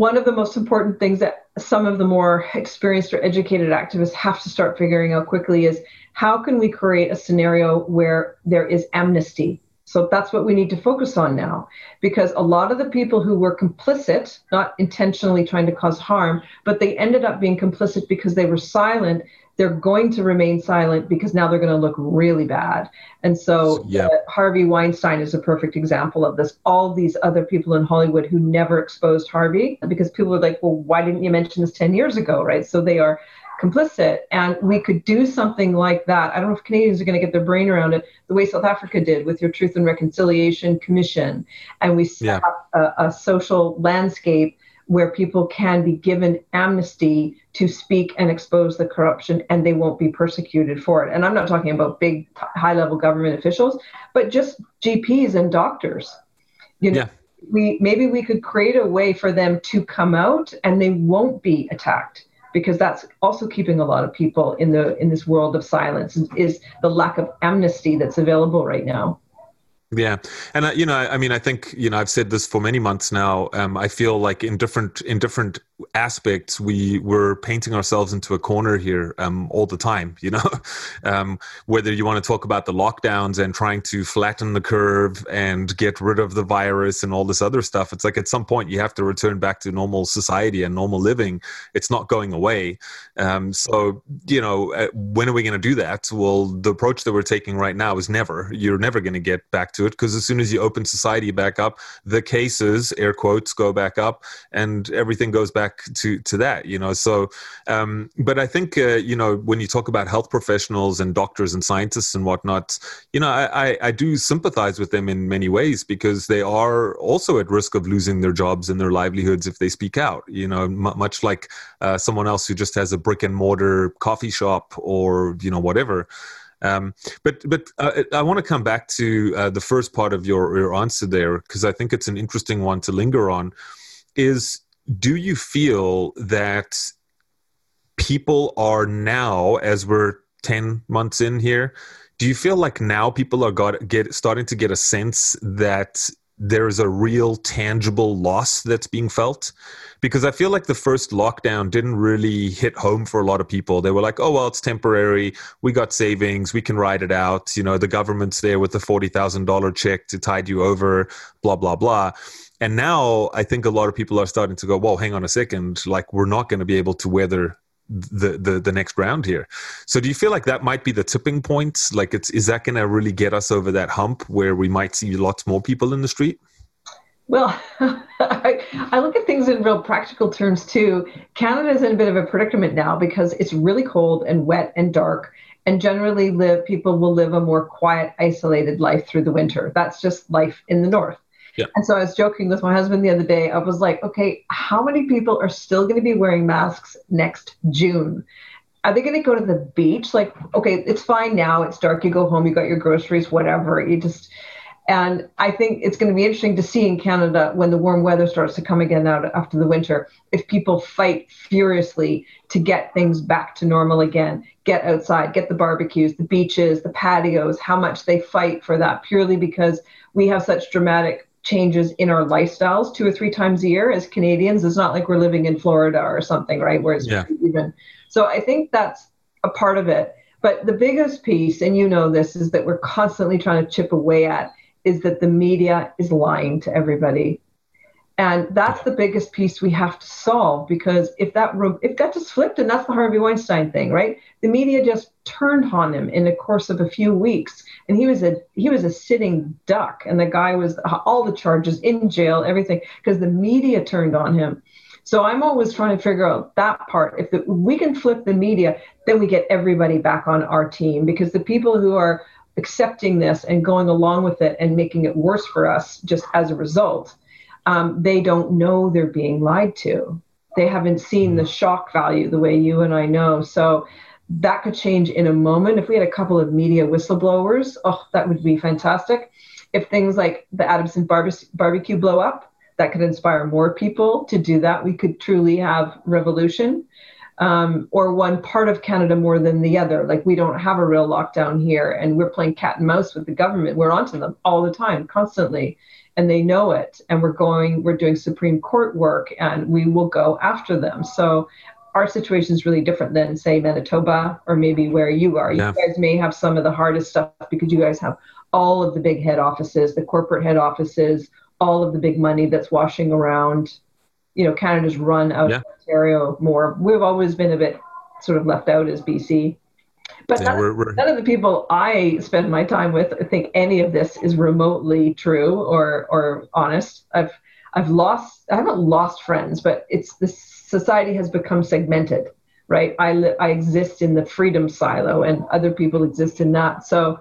one of the most important things that some of the more experienced or educated activists have to start figuring out quickly is how can we create a scenario where there is amnesty so that's what we need to focus on now because a lot of the people who were complicit not intentionally trying to cause harm but they ended up being complicit because they were silent they're going to remain silent because now they're going to look really bad. And so yeah. uh, Harvey Weinstein is a perfect example of this. All these other people in Hollywood who never exposed Harvey because people are like, well, why didn't you mention this 10 years ago? Right. So they are complicit. And we could do something like that. I don't know if Canadians are going to get their brain around it the way South Africa did with your Truth and Reconciliation Commission. And we set yeah. up a, a social landscape where people can be given amnesty to speak and expose the corruption and they won't be persecuted for it. And I'm not talking about big high level government officials, but just GPs and doctors. You know, yeah. we maybe we could create a way for them to come out and they won't be attacked because that's also keeping a lot of people in the in this world of silence is the lack of amnesty that's available right now yeah, and uh, you know, I, mean, I think you know, I've said this for many months now. Um, I feel like in different in different aspects, we were painting ourselves into a corner here um, all the time. You know, <laughs> um, whether you want to talk about the lockdowns and trying to flatten the curve and get rid of the virus and all this other stuff, it's like at some point you have to return back to normal society and normal living. It's not going away. Um, so you know, uh, when are we going to do that? Well, the approach that we're taking right now is never. You're never going to get back to to it because as soon as you open society back up, the cases, air quotes, go back up, and everything goes back to to that. You know, so um, but I think uh, you know when you talk about health professionals and doctors and scientists and whatnot, you know, I, I, I do sympathize with them in many ways because they are also at risk of losing their jobs and their livelihoods if they speak out. You know, m- much like uh, someone else who just has a brick and mortar coffee shop or you know whatever. Um, but but uh, I want to come back to uh, the first part of your, your answer there because I think it's an interesting one to linger on. Is do you feel that people are now, as we're ten months in here, do you feel like now people are got get starting to get a sense that there is a real tangible loss that's being felt. Because i feel like the first lockdown didn't really hit home for a lot of people. They were like oh well it's temporary. We got savings. We can ride it out. You know the government's there with the $40,000 check to tide you over blah blah blah. And now i think a lot of people are starting to go well hang on a second. Like we're not going to be able to weather the, the the next round here. So do you feel like that might be the tipping point? Like it's is that going to really get us over that hump where we might see lots more people in the street? Well, <laughs> I, I, look at things in real practical terms too. Canada is in a bit of a predicament now because it's really cold and wet and dark, and generally live people will live a more quiet, isolated life through the winter. That's just life in the north. Yeah. And so I was joking with my husband the other day. I was like, okay, how many people are still going to be wearing masks next June? Are they going to go to the beach? Like, okay, it's fine now. It's dark. You go home. You got your groceries, whatever. You just, and I think it's going to be interesting to see in Canada when the warm weather starts to come again out after the winter, if people fight furiously to get things back to normal again, get outside, get the barbecues, the beaches, the patios, how much they fight for that purely because we have such dramatic changes in our lifestyles two or three times a year as Canadians. It's not like we're living in Florida or something, right? Where it's yeah. even. So I think that's a part of it. But the biggest piece, and you know this, is that we're constantly trying to chip away at is that the media is lying to everybody. And that's the biggest piece we have to solve because if that if that just flipped, and that's the Harvey Weinstein thing, right? The media just turned on him in the course of a few weeks, and he was a he was a sitting duck, and the guy was all the charges in jail, everything because the media turned on him. So I'm always trying to figure out that part. If the, we can flip the media, then we get everybody back on our team because the people who are accepting this and going along with it and making it worse for us just as a result um, they don't know they're being lied to. They haven't seen the shock value the way you and I know. So that could change in a moment. If we had a couple of media whistleblowers, oh, that would be fantastic. If things like the Adamson barbecue blow up, that could inspire more people to do that. We could truly have revolution. Um, or one part of Canada more than the other. Like we don't have a real lockdown here, and we're playing cat and mouse with the government. We're onto them all the time, constantly and they know it and we're going we're doing supreme court work and we will go after them. So our situation is really different than say manitoba or maybe where you are. Yeah. you guys may have some of the hardest stuff because you guys have all of the big head offices the corporate head offices all of the big money that's washing around. You know canada's run out yeah. of ontario more. We've always been a bit sort of left out as bc but none, we're, we're... none, of the people I spend my time with think any of this is remotely true or or honest. I've I've lost I haven't lost friends, but it's this society has become segmented, right? I li- I exist in the freedom silo, and other people exist in that. So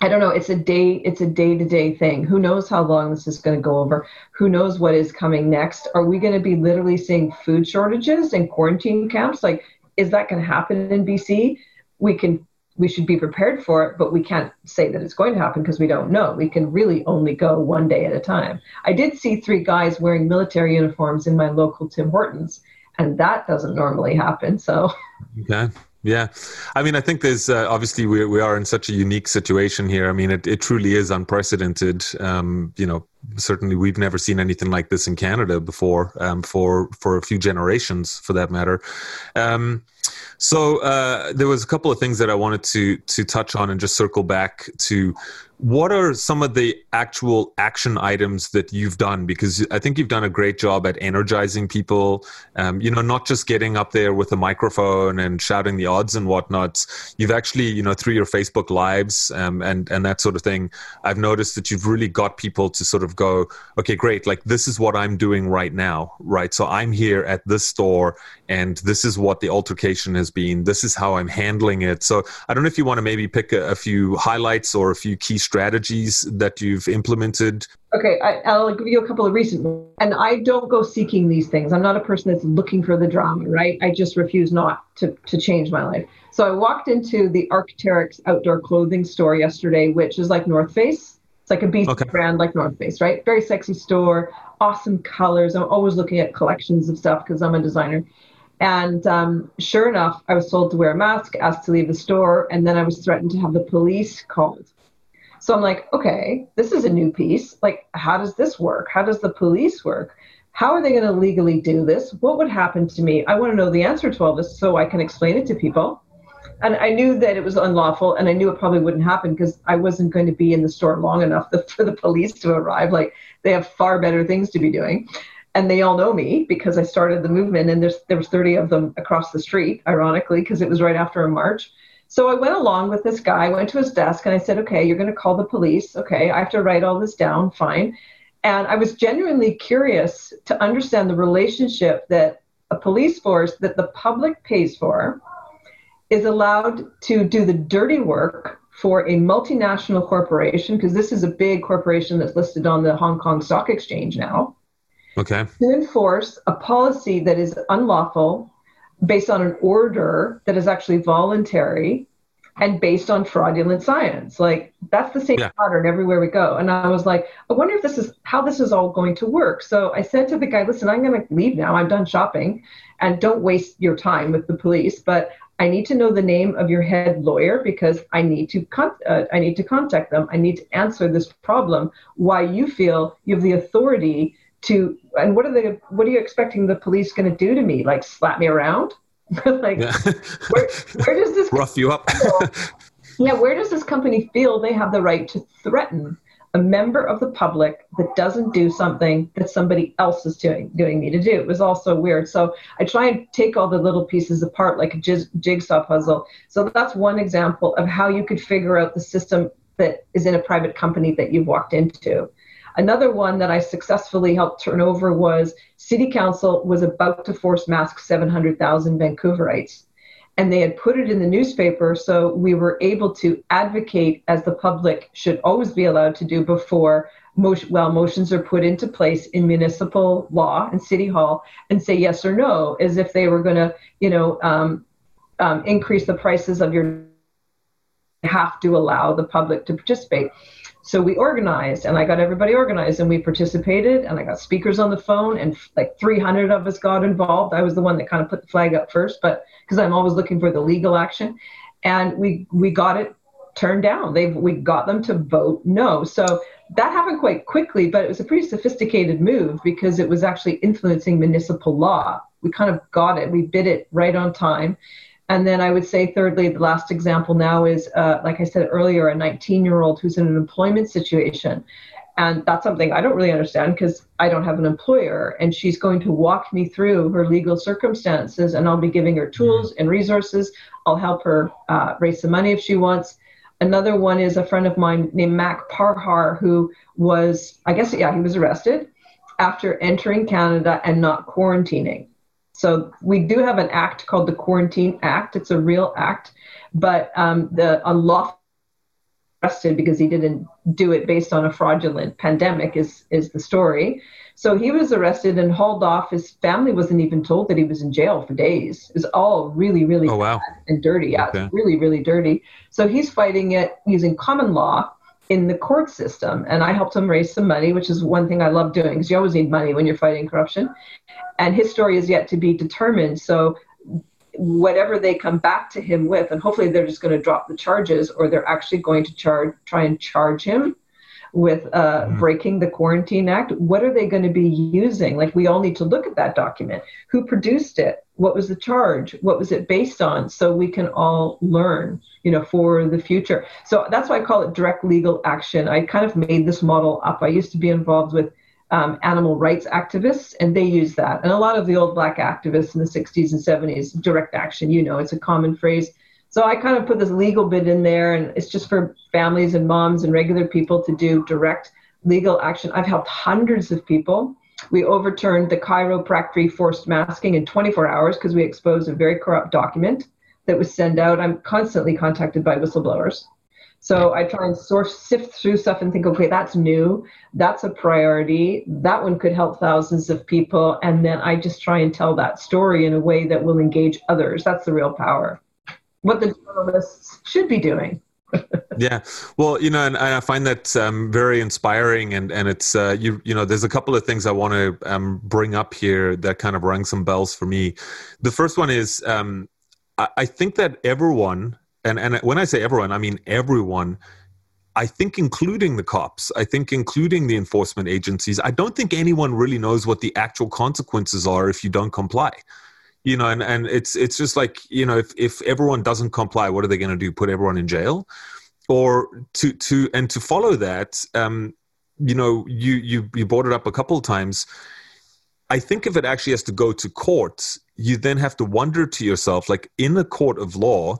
I don't know. It's a day. It's a day to day thing. Who knows how long this is going to go over? Who knows what is coming next? Are we going to be literally seeing food shortages and quarantine camps? Like, is that going to happen in BC? We can we should be prepared for it, but we can't say that it's going to happen because we don't know. We can really only go one day at a time. I did see three guys wearing military uniforms in my local Tim Hortons, and that doesn't normally happen. So, okay. Yeah, I mean, I think there's uh, obviously we we are in such a unique situation here. I mean, it, it truly is unprecedented. Um, you know, certainly we've never seen anything like this in Canada before um, for for a few generations, for that matter. Um, so uh, there was a couple of things that I wanted to to touch on and just circle back to what are some of the actual action items that you've done? Because i think you've done a great job at energizing people um, you know not just getting up there with a microphone and shouting the odds and whatnot you've actually you know through your facebook lives um, and and that sort of thing i've noticed that you've really got people to sort of go okay great like this is what i'm doing right now right? So i'm here at this store and this is what the altercation has been. This is how i'm handling it. So i don't know if you want to maybe pick a, a few highlights or a few key strategies that you've implemented? Okay, I, will give you a couple of recent ones. And I don't go seeking these things. I'm not a person that's looking for the drama, right? I just refuse not to, to change my life. So I walked into the Arc'teryx outdoor clothing store yesterday, which is like North Face. It's like a beast okay. brand like North Face, right? Very sexy store, awesome colors. I'm always looking at collections of stuff because I'm a designer. And um, sure enough, I was told to wear a mask, asked to leave the store, and then I was threatened to have the police called. So I'm like, okay, this is a new piece. Like, how does this work? How does the police work? How are they going to legally do this? What would happen to me? I want to know the answer to all this so I can explain it to people. And I knew that it was unlawful, and I knew it probably wouldn't happen because I wasn't going to be in the store long enough <laughs> for the police to arrive. Like, they have far better things to be doing. And they all know me because I started the movement, and there's there was 30 of them across the street, ironically, because it was right after a march. So I went along with this guy, went to his desk, and I said, okay, you're going to call the police. Okay, I have to write all this down. Fine. And I was genuinely curious to understand the relationship that a police force that the public pays for is allowed to do the dirty work for a multinational corporation, because this is a big corporation that's listed on the Hong Kong Stock Exchange now. Okay. To enforce a policy that is unlawful based on an order that is actually voluntary and based on fraudulent science. Like that's the same yeah. pattern everywhere we go. And I was like, I wonder if this is how this is all going to work. So I said to the guy, listen, I'm going to leave now. I'm done shopping and don't waste your time with the police, but I need to know the name of your head lawyer because I need to con- uh, I need to contact them. I need to answer this problem why you feel you have the authority to and what are they what are you expecting the police going to do to me? Like slap me around? <laughs> Like where, where does this <laughs> rough you up. <laughs> Yeah where does this company feel they have the right to threaten a member of the public that doesn't do something that somebody else is doing doing me to do? It was also weird. So i try and take all the little pieces apart like a jigsaw puzzle. So that's one example of how you could figure out the system that is in a private company that you've walked into Another one that I successfully helped turn over was City Council was about to force mask 700,000 Vancouverites. And they had put it in the newspaper, so we were able to advocate as the public should always be allowed to do before motion, well, motions are put into place in municipal law and city hall and say yes or no, as if they were going to, you know, um, um, increase the prices of your have to allow the public to participate. So we organized and I got everybody organized and we participated and I got speakers on the phone and like 300 of us got involved. I was the one that kind of put the flag up first, but because I'm always looking for the legal action. And we, we got it turned down. They we got them to vote no. So that happened quite quickly, but it was a pretty sophisticated move because it was actually influencing municipal law. We kind of got it. We bid it right on time. And then I would say, thirdly, the last example now is, uh, like I said earlier, a 19 year old who's in an employment situation. And that's something I don't really understand because I don't have an employer. And she's going to walk me through her legal circumstances, and I'll be giving her tools and resources. I'll help her uh, raise some money if she wants. Another one is a friend of mine named Mac Parhar, who was, I guess, yeah, he was arrested after entering Canada and not quarantining. So we do have an act called the Quarantine Act. It's a real act, but um, the unlawful arrested because he didn't do it based on a fraudulent pandemic is is the story. So he was arrested and hauled off. His family wasn't even told that he was in jail for days. It's all really, really oh, wow. and dirty. Yeah, okay. really, really dirty. So he's fighting it using common law in the court system. And I helped him raise some money, which is one thing I love doing because you always need money when you're fighting corruption. And his story is yet to be determined. So whatever they come back to him with, and hopefully they're just going to drop the charges or they're actually going to charge, try and charge him with uh, mm-hmm. breaking the Quarantine Act. What are they going to be using? Like, we all need to look at that document. Who produced it? What was the charge? What was it based on? So we can all learn, you know, for the future. So that's why I call it direct legal action. I kind of made this model up. I used to be involved with um, animal rights activists, and they use that. And a lot of the old black activists in the 60s and 70s, direct action, you know, it's a common phrase so I kind of put this legal bit in there, and it's just for families and moms and regular people to do direct legal action. I've helped hundreds of people. We overturned the chiropractic forced masking in 24 hours because we exposed a very corrupt document that was sent out. I'm constantly contacted by whistleblowers. So I try and source, sift through stuff and think, okay, that's new. That's a priority. That one could help thousands of people. And then I just try and tell that story in a way that will engage others. That's the real power what the journalists should be doing. <laughs> yeah, well, you know, and, and I find that um, very inspiring, and and it's uh, you you know, there's a couple of things I want to um, bring up here that kind of rang some bells for me. The first one is um, I, I think that everyone, and and when I say everyone, I mean everyone. I think including the cops, I think including the enforcement agencies, I don't think anyone really knows what the actual consequences are if you don't comply you know and, and it's it's just like you know if, if everyone doesn't comply what are they going to do? Put everyone in jail? Or to to and to follow that um you know you you you brought it up a couple of times. I think if it actually has to go to court you then have to wonder to yourself like in a court of law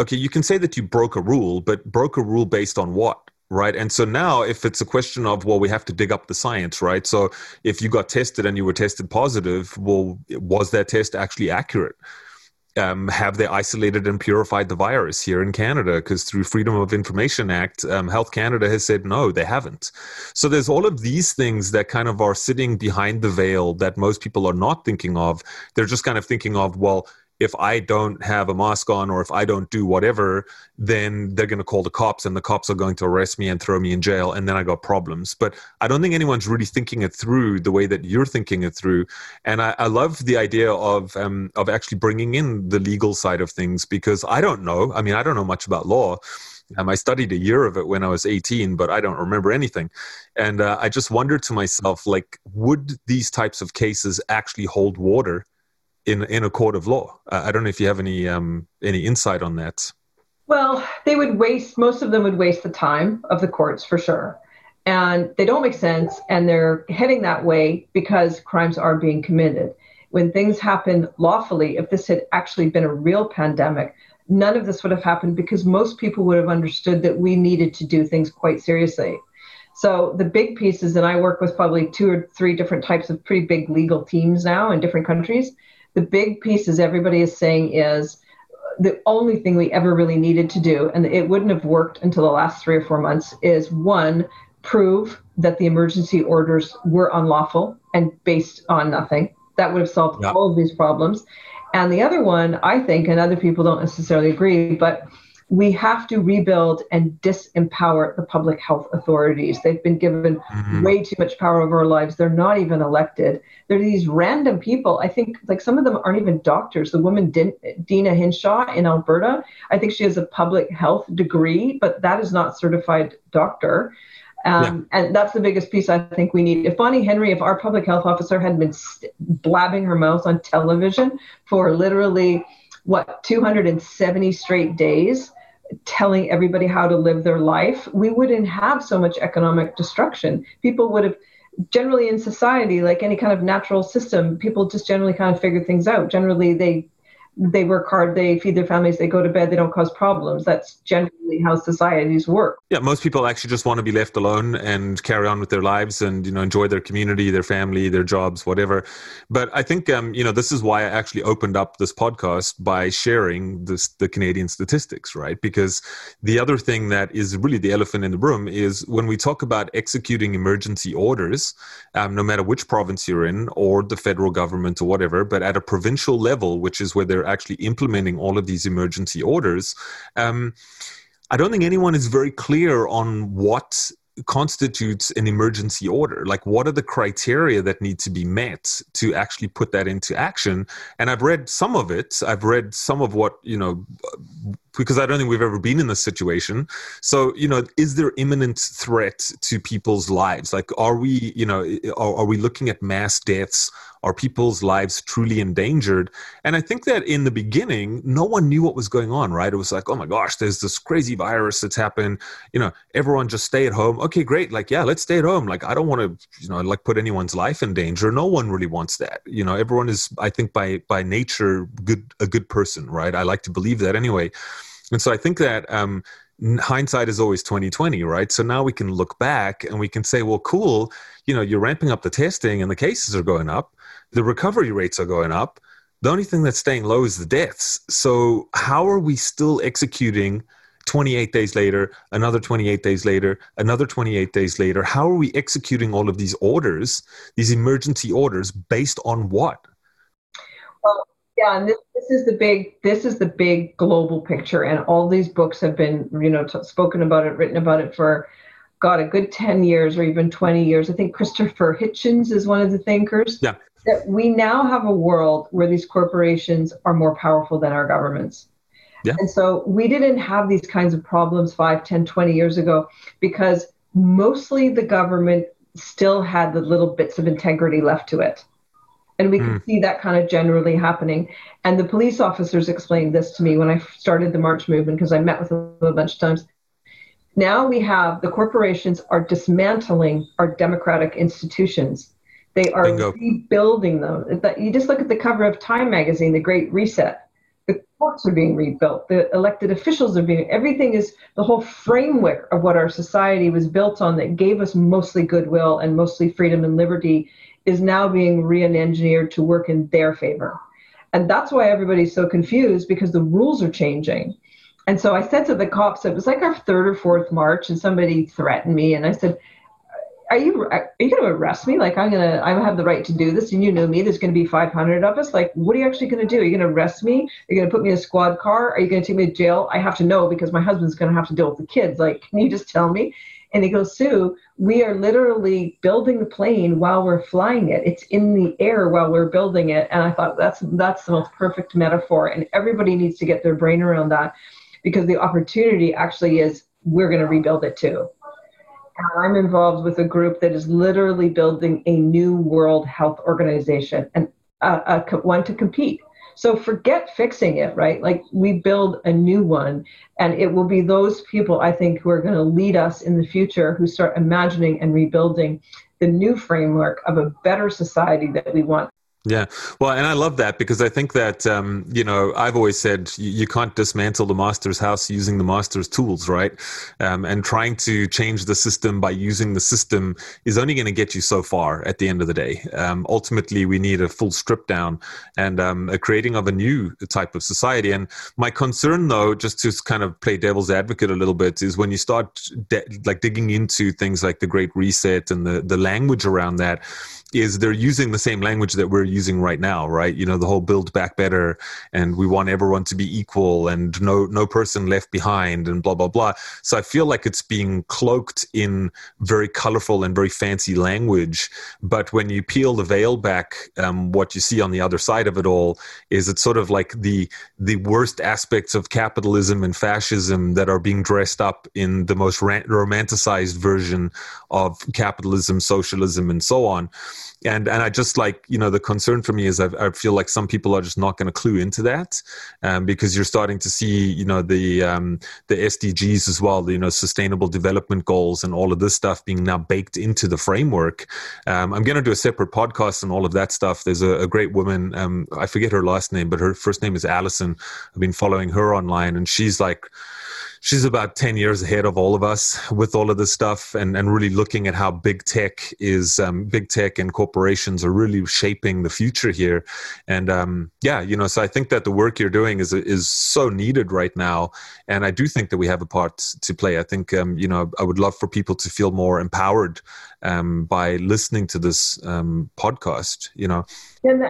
okay you can say that you broke a rule but broke a rule based on what right and so now if it's a question of well we have to dig up the science right so if you got tested and you were tested positive well was that test actually accurate um, have they isolated and purified the virus here in Canada? Because through Freedom of Information Act, um, Health Canada has said no, they haven't. So there's all of these things that kind of are sitting behind the veil that most people are not thinking of. They're just kind of thinking of, well, if I don't have a mask on or if I don't do whatever, then they're going to call the cops and the cops are going to arrest me and throw me in jail. And then I got problems. But I don't think anyone's really thinking it through the way that you're thinking it through. And I, I love the idea of, um, of actually bringing in the legal side of things because I don't know. I mean, I don't know much about law. Um, I studied a year of it when I was 18, but I don't remember anything. And uh, I just wondered to myself, like, would these types of cases actually hold water? In in a court of law. I don't know if you have any um, any insight on that. Well, they would waste most of them would waste the time of the courts for sure, and they don't make sense, and they're heading that way because crimes are being committed. When things happen lawfully, if this had actually been a real pandemic, none of this would have happened because most people would have understood that we needed to do things quite seriously. So the big pieces, and I work with probably two or three different types of pretty big legal teams now in different countries the big pieces everybody is saying is the only thing we ever really needed to do, and it wouldn't have worked until the last three or four months, is one, prove that the emergency orders were unlawful and based on nothing. That would have solved all of these problems. And the other one, I think, and other people don't necessarily agree, but we have to rebuild and disempower the public health authorities. They've been given mm-hmm. way too much power over our lives. They're not even elected. They're these random people. I think like some of them aren't even doctors. The woman Din- Deena Hinshaw in Alberta, I think she has a public health degree, but that is not certified doctor. Um, yeah. And that's the biggest piece I think we need. If Bonnie Henry, if our public health officer had been st- blabbing her mouth on television for literally what 270 straight days telling everybody how to live their life, we wouldn't have so much economic destruction. People would have generally in society, like any kind of natural system, people just generally kind of figure things out. Generally, they they work hard, they feed their families, they go to bed, they don't cause problems. That's generally how societies work. Yeah, most people actually just want to be left alone and carry on with their lives and you know enjoy their community, their family, their jobs, whatever. But I think um, you know this is why I actually opened up this podcast by sharing this the Canadian statistics, right? Because the other thing that is really the elephant in the room is when we talk about executing emergency orders, um, no matter which province you're in or the federal government or whatever, but at a provincial level, which is where they're actually implementing all of these emergency orders. Um, I don't think anyone is very clear on what constitutes an emergency order like what are the criteria that need to be met to actually put that into action and i've read some of it i've read some of what you know because I don't think we've ever been in this situation. So, you know, is there imminent threat to people's lives? Like, are we, you know, are, are, we looking at mass deaths? Are people's lives truly endangered? And I think that in the beginning, no one knew what was going on, right? It was like, oh my gosh, there's this crazy virus that's happened. You know, everyone just stay at home. Okay, great. Like, yeah, let's stay at home. Like, I don't want to, you know, like put anyone's life in danger. No one really wants that. You know, everyone is, I think, by by nature, good a good person, right? I like to believe that anyway. And so I think that um, hindsight is always 2020 right so now we can look back and we can say well cool you know you're ramping up the testing and the cases are going up the recovery rates are going up. The only thing that's staying low is the deaths. So how are we still executing 28 days later another 28 days later another 28 days later? How are we executing all of these orders these emergency orders based on what? Well yeah and this, this is the big this is the big global picture and all these books have been you know t- spoken about it written about it for god a good 10 years or even 20 years. I think christopher hitchens is one of the thinkers. Yeah that we now have a world where these corporations are more powerful than our governments yeah. and so we didn't have these kinds of problems 5 10 20 years ago because mostly the government still had the little bits of integrity left to it and we can mm. see that kind of generally happening. And the police officers explained this to me when I started the March movement because I met with them a bunch of times. Now we have the corporations are dismantling our democratic institutions. They are Bingo. rebuilding them. You just look at the cover of Time magazine, The Great Reset. The courts are being rebuilt. The elected officials are being. Everything is the whole framework of what our society was built on that gave us mostly goodwill and mostly freedom and liberty is now being re-engineered to work in their favor. And that's why everybody's so confused because the rules are changing. And so I said to the cops, it was like our third or fourth march, and somebody threatened me, and I said, "Are you are you going to arrest me? Like I'm gonna I have the right to do this, and you know me. There's going to be 500 of us. Like, what are you actually going to do? Are you going to arrest me? Are you going to put me in a squad car? Are you going to take me to jail? I have to know because my husband's going to have to deal with the kids. Like, can you just tell me?" And he goes, Sue, we are literally building the plane while we're flying it. It's in the air while we're building it. And I thought that's that's the most perfect metaphor. And everybody needs to get their brain around that because the opportunity actually is we're going to rebuild it too. And I'm involved with a group that is literally building a new World Health Organization and uh, uh, one to compete so forget fixing it, right? Like we build a new one, and it will be those people, I think, who are going to lead us in the future who start imagining and rebuilding the new framework of a better society that we want. Yeah, well, and I love that because I think that um, you know I've always said you, you, can't dismantle the master's house using the master's tools, right? Um, and trying to change the system by using the system is only going to get you so far at the end of the day. Um, ultimately, we need a full strip down and um, a creating of a new type of society. And my concern, though, just to kind of play devil's advocate a little bit, is when you start de- like digging into things like the Great Reset and the the language around that is they're using the same language that we're using right now, right? You know, the whole build back better and we want everyone to be equal and no no person left behind and blah blah blah. So I feel like it's being cloaked in very colorful and very fancy language, but when you peel the veil back, um, what you see on the other side of it all is it's sort of like the the worst aspects of capitalism and fascism that are being dressed up in the most romanticized version of capitalism, socialism, and so on and and I just like you know the concern for me is I, I feel like some people are just not going to clue into that um, because you're starting to see you know the um, the SDGs as well, you know sustainable development goals and all of this stuff being now baked into the framework. Um, I'm going to do a separate podcast on all of that stuff. There's a, a great woman, um, I forget her last name, but her first name is Allison. I've been following her online, and she's like she's about 10 years ahead of all of us with all of this stuff and, and really looking at how big tech is um, big tech and corporations are really shaping the future here. And um, yeah you know so i think that the work you're doing is is so needed right now. And i do think that we have a part to play. I think um, you know i would love for people to feel more empowered um, by listening to this um, podcast you know? And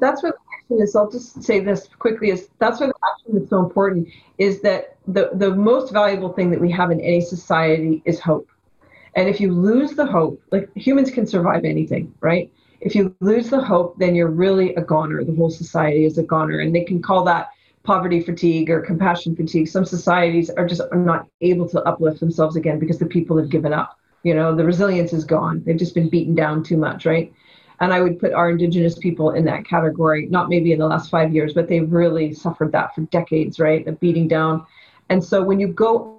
that's what action is, I'll just say this quickly, is that's why the action is so important, is that the, the most valuable thing that we have in any society is hope. And if you lose the hope, like humans can survive anything, right? If you lose the hope, then you're really a goner. The whole society is a goner. And they can call that poverty fatigue or compassion fatigue. Some societies are just are not able to uplift themselves again because the people have given up. You know, the resilience is gone. They've just been beaten down too much, right? And I would put our Indigenous people in that category, not maybe in the last five years, but they've really suffered that for decades, right? The beating down. And so when you go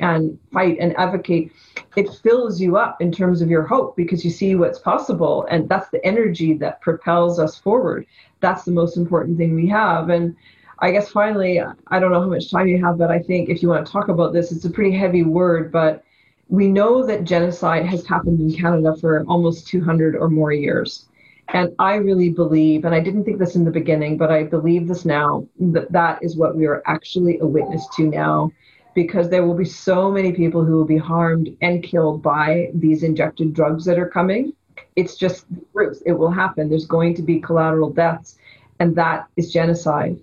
and fight and advocate, it fills you up in terms of your hope because you see what's possible. And that's the energy that propels us forward. That's the most important thing we have. And I guess finally, I don't know how much time you have, but I think if you want to talk about this, it's a pretty heavy word, but we know that genocide has happened in Canada for almost 200 or more years. And I really believe, and I didn't think this in the beginning, but I believe this now, that that is what we are actually a witness to now, because there will be so many people who will be harmed and killed by these injected drugs that are coming. It's just the truth. It will happen. There's going to be collateral deaths, and that is genocide.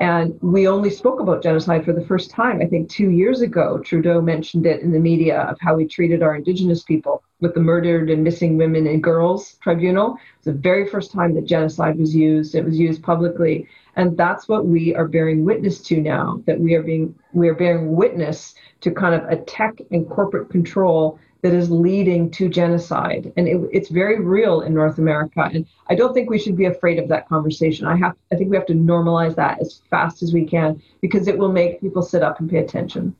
And we only spoke about genocide for the first time, I think, two years ago. Trudeau mentioned it in the media of how we treated our Indigenous people with the Murdered and Missing Women and Girls Tribunal. It's the very first time that genocide was used. It was used publicly. And that's what we are bearing witness to now, that we are being we are bearing witness to kind of a tech and corporate control that is leading to genocide. And it, it's very real in north america. And i don't think we should be afraid of that conversation. I have i think we have to normalize that as fast as we can because it will make people sit up and pay attention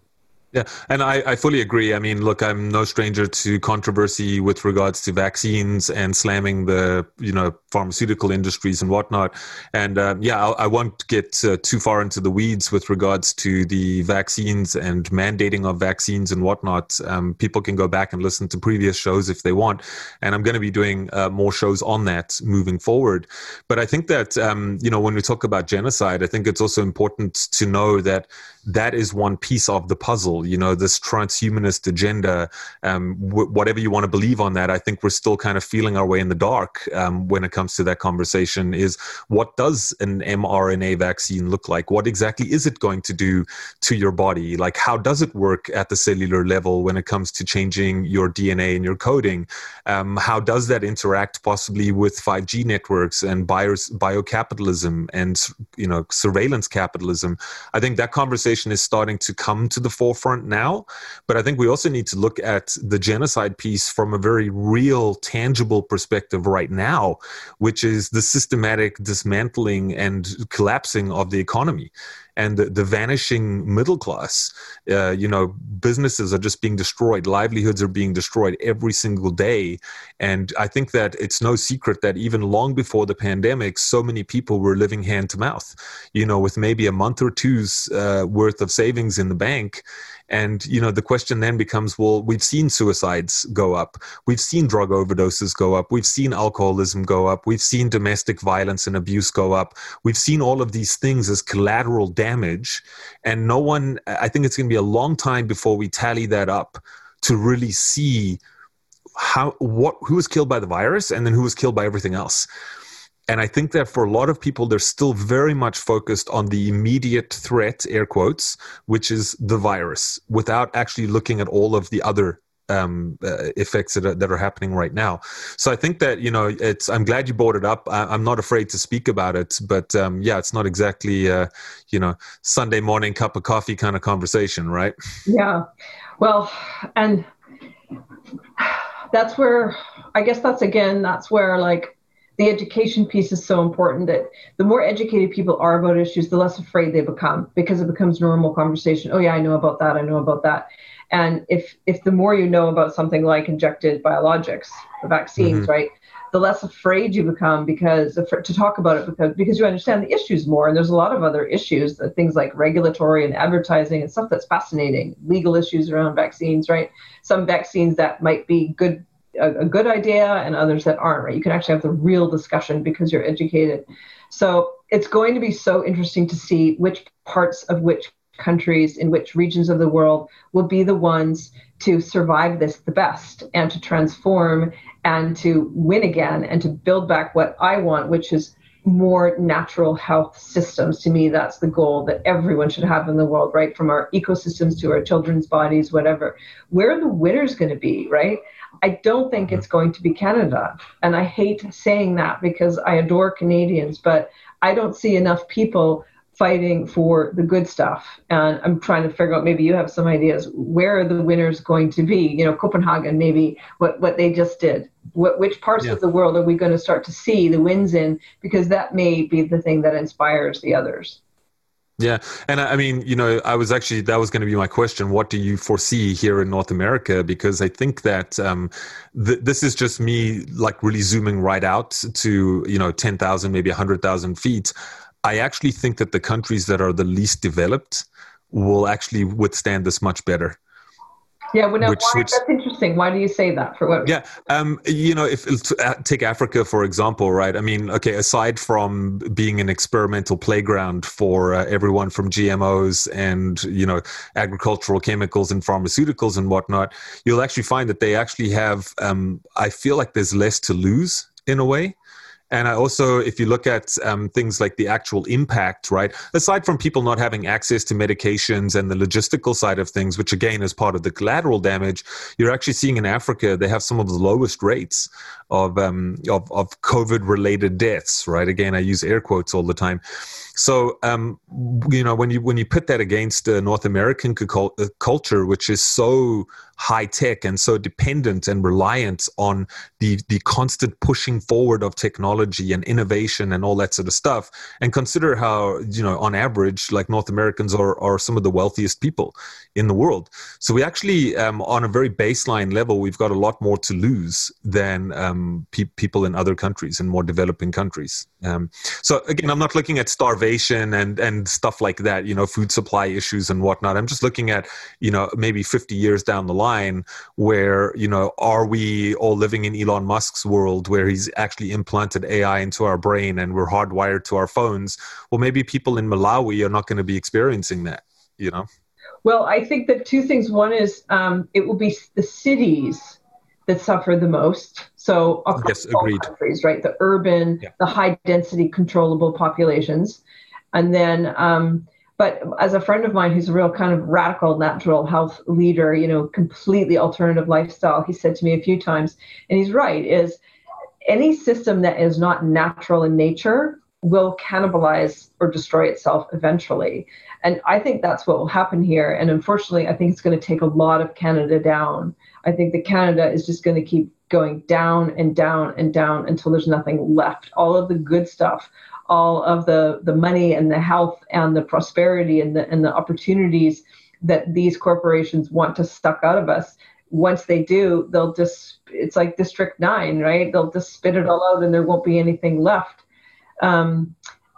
yeah, and I, I fully agree. I mean, look, I'm no stranger to controversy with regards to vaccines and slamming the you know pharmaceutical industries and whatnot. And um, yeah, I, I, won't get uh, too far into the weeds with regards to the vaccines and mandating of vaccines and whatnot. Um, people can go back and listen to previous shows if they want, and I'm going to be doing uh, more shows on that moving forward. But I think that um, you know when we talk about genocide, I think it's also important to know that that is one piece of the puzzle. You know, this transhumanist agenda, um, w- whatever you want to believe on that, I think we're still kind of feeling our way in the dark um, when it comes to that conversation. Is what does an mRNA vaccine look like? What exactly is it going to do to your body? Like, how does it work at the cellular level when it comes to changing your DNA and your coding? Um, how does that interact possibly with 5G networks and bio biocapitalism and you know surveillance capitalism? I think that conversation conversation is starting to come to the forefront now. But I think we also need to look at the genocide piece from a very real, tangible perspective right now, which is the systematic dismantling and collapsing of the economy and the, the vanishing middle class. Uh, you know, businesses are just being destroyed, livelihoods are being destroyed every single day. And I think that it's no secret that even long before the pandemic, so many people were living hand to mouth, you know, with maybe a month or two's uh, worth of savings in the bank and you know the question then becomes well we've seen suicides go up. We've seen drug overdoses go up. We've seen alcoholism go up. We've seen domestic violence and abuse go up. We've seen all of these things as collateral damage. And no one i think it's going to be a long time before we tally that up to really see how what who was killed by the virus and then who was killed by everything else and I think that for a lot of people, they're still very much focused on the immediate threat, air quotes, which is the virus, without actually looking at all of the other um, uh, effects that are, that are happening right now. So I think that you know, it's. I'm glad you brought it up. I, am not afraid to speak about it, but um, yeah, it's not exactly uh, you know Sunday morning cup of coffee kind of conversation, right? Yeah, well, and that's where I guess that's again that's where like the education piece is so important that the more educated people are about issues, the less afraid they become because it becomes normal conversation. Oh yeah, I know about that. I know about that. And if if the more you know about something like injected biologics, the vaccines, mm-hmm. right, the less afraid you become because to talk about it because because you understand the issues more. And there's a lot of other issues, things like regulatory and advertising and stuff that's fascinating. Legal issues around vaccines, right? Some vaccines that might be good a, a good idea and others that aren't, right? You can actually have the real discussion because you're educated. So it's going to be so interesting to see which parts of which countries in which regions of the world will be the ones to survive this the best and to transform and to win again and to build back what I want, which is more natural health systems. To me, that's the goal that everyone should have in the world, right? From our ecosystems to our children's bodies, whatever. Where are the winners going to be, right? I don't think it's mm-hmm. going to be Canada. And I hate saying that because I adore Canadians, but I don't see enough people fighting for the good stuff. And I'm trying to figure out maybe you have some ideas. Where are the winners going to be? You know, Copenhagen, maybe what, what they just did. What, which parts yeah. of the world are we going to start to see the wins in? Because that may be the thing that inspires the others. Yeah, and I mean, you know, I was actually that was going to be my question. What do you foresee here in North America? Because I think that um, th- this is just me, like really zooming right out to you know ten thousand, maybe hundred thousand feet. I actually think that the countries that are the least developed will actually withstand this much better. Yeah, well, now, which, why, which, that's interesting. Why do you say that? For what? Yeah, um, you know, if uh, take Africa for example, right? I mean, okay, aside from being an experimental playground for uh, everyone from GMOs and you know agricultural chemicals and pharmaceuticals and whatnot, you'll actually find that they actually have. Um, I feel like there's less to lose in a way. And I also, if you look at um, things like the actual impact, right, aside from people not having access to medications and the logistical side of things, which again is part of the collateral damage, you're actually seeing in Africa they have some of the lowest rates of um, of, of COVID related deaths, right? Again, I use air quotes all the time. So, um, you know, when you when you put that against the North American uh, culture, which is so high tech and so dependent and reliant on the the constant pushing forward of technology and innovation and all that sort of stuff and consider how you know on average like north americans are, are some of the wealthiest people in the world. So we actually um, on a very baseline level we've got a lot more to lose than um, pe- people in other countries and more developing countries. Um, so again i'm not looking at starvation and and stuff like that you know food supply issues and whatnot. I'm just looking at you know maybe 50 years down the line line where you know are we all living in Elon Musk's world where he's actually implanted AI into our brain and we're hardwired to our phones? Well maybe people in Malawi are not going to be experiencing that you know? Well I think that two things. One is um, it will be the cities that suffer the most so across yes, agreed. countries right the urban yeah. the high density controllable populations and then um, but as a friend of mine who's a real kind of radical natural health leader, you know, completely alternative lifestyle, he said to me a few times, and he's right, is any system that is not natural in nature will cannibalize or destroy itself eventually. And I think that's what will happen here. And unfortunately, I think it's going to take a lot of Canada down. I think that Canada is just going to keep going down and down and down until there's nothing left. All of the good stuff, all of the, the money and the health and the prosperity and the, and the opportunities that these corporations want to suck out of us. Once they do, they'll just, it's like District 9, right? They'll just spit it all out and there won't be anything left. Um,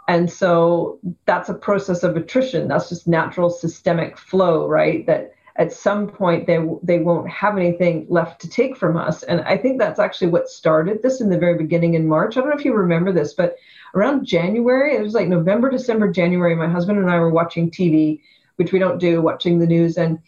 and so that's a process of attrition. That's just natural systemic flow, right? That at some point they they won't have anything left to take from us. And I think that's actually what started this in the very beginning in March. I don't know if you remember this, but around January, it was like November, December, January, my husband and I were watching TV, which we don't do, watching the news and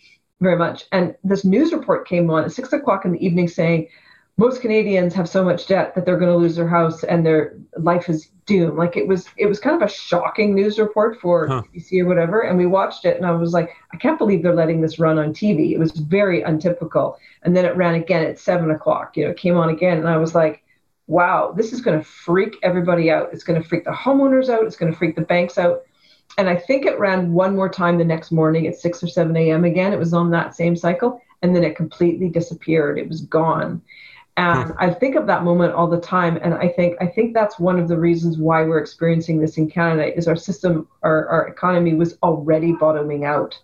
very much. And this news report came on at six o'clock in the evening saying most Canadians have so much debt that they're going to lose their house and their life is doomed. Like it was, it was kind of a shocking news report for huh. BBC or whatever. And we watched it, and I was like, I can't believe they're letting this run on TV. It was very untypical. And then it ran again at seven o'clock. You know, it came on again, and I was like, wow, this is going to freak everybody out. It's going to freak the homeowners out. It's going to freak the banks out. And I think it ran one more time the next morning at 6 or 7 a.m. again. It was on that same cycle. And then it completely disappeared. It was gone. And hmm. I think of that moment all the time. And I think I think that's one of the reasons why we're experiencing this in Canada is our system, our, our economy was already bottoming out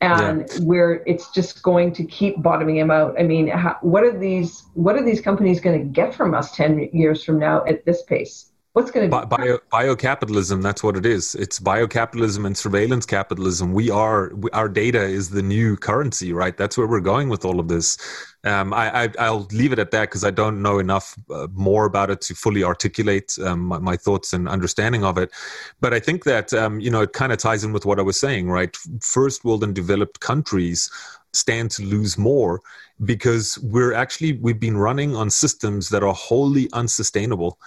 and yeah. where it's just going to keep bottoming him out. I mean, how, what are these what are these companies going to get from us 10 years from now at this pace? What's going to Bi- bio biocapitalism? That's what it is. It's biocapitalism and surveillance capitalism. We are our data is the new currency, right? That's where we're going with all of this. Um, I, I will leave it at that because I don't know enough uh, more about it to fully articulate um, my, my, thoughts and understanding of it. But I think that um, you know it kind of ties in with what I was saying, right? First world and developed countries stand to lose more because we're actually we've been running on systems that are wholly unsustainable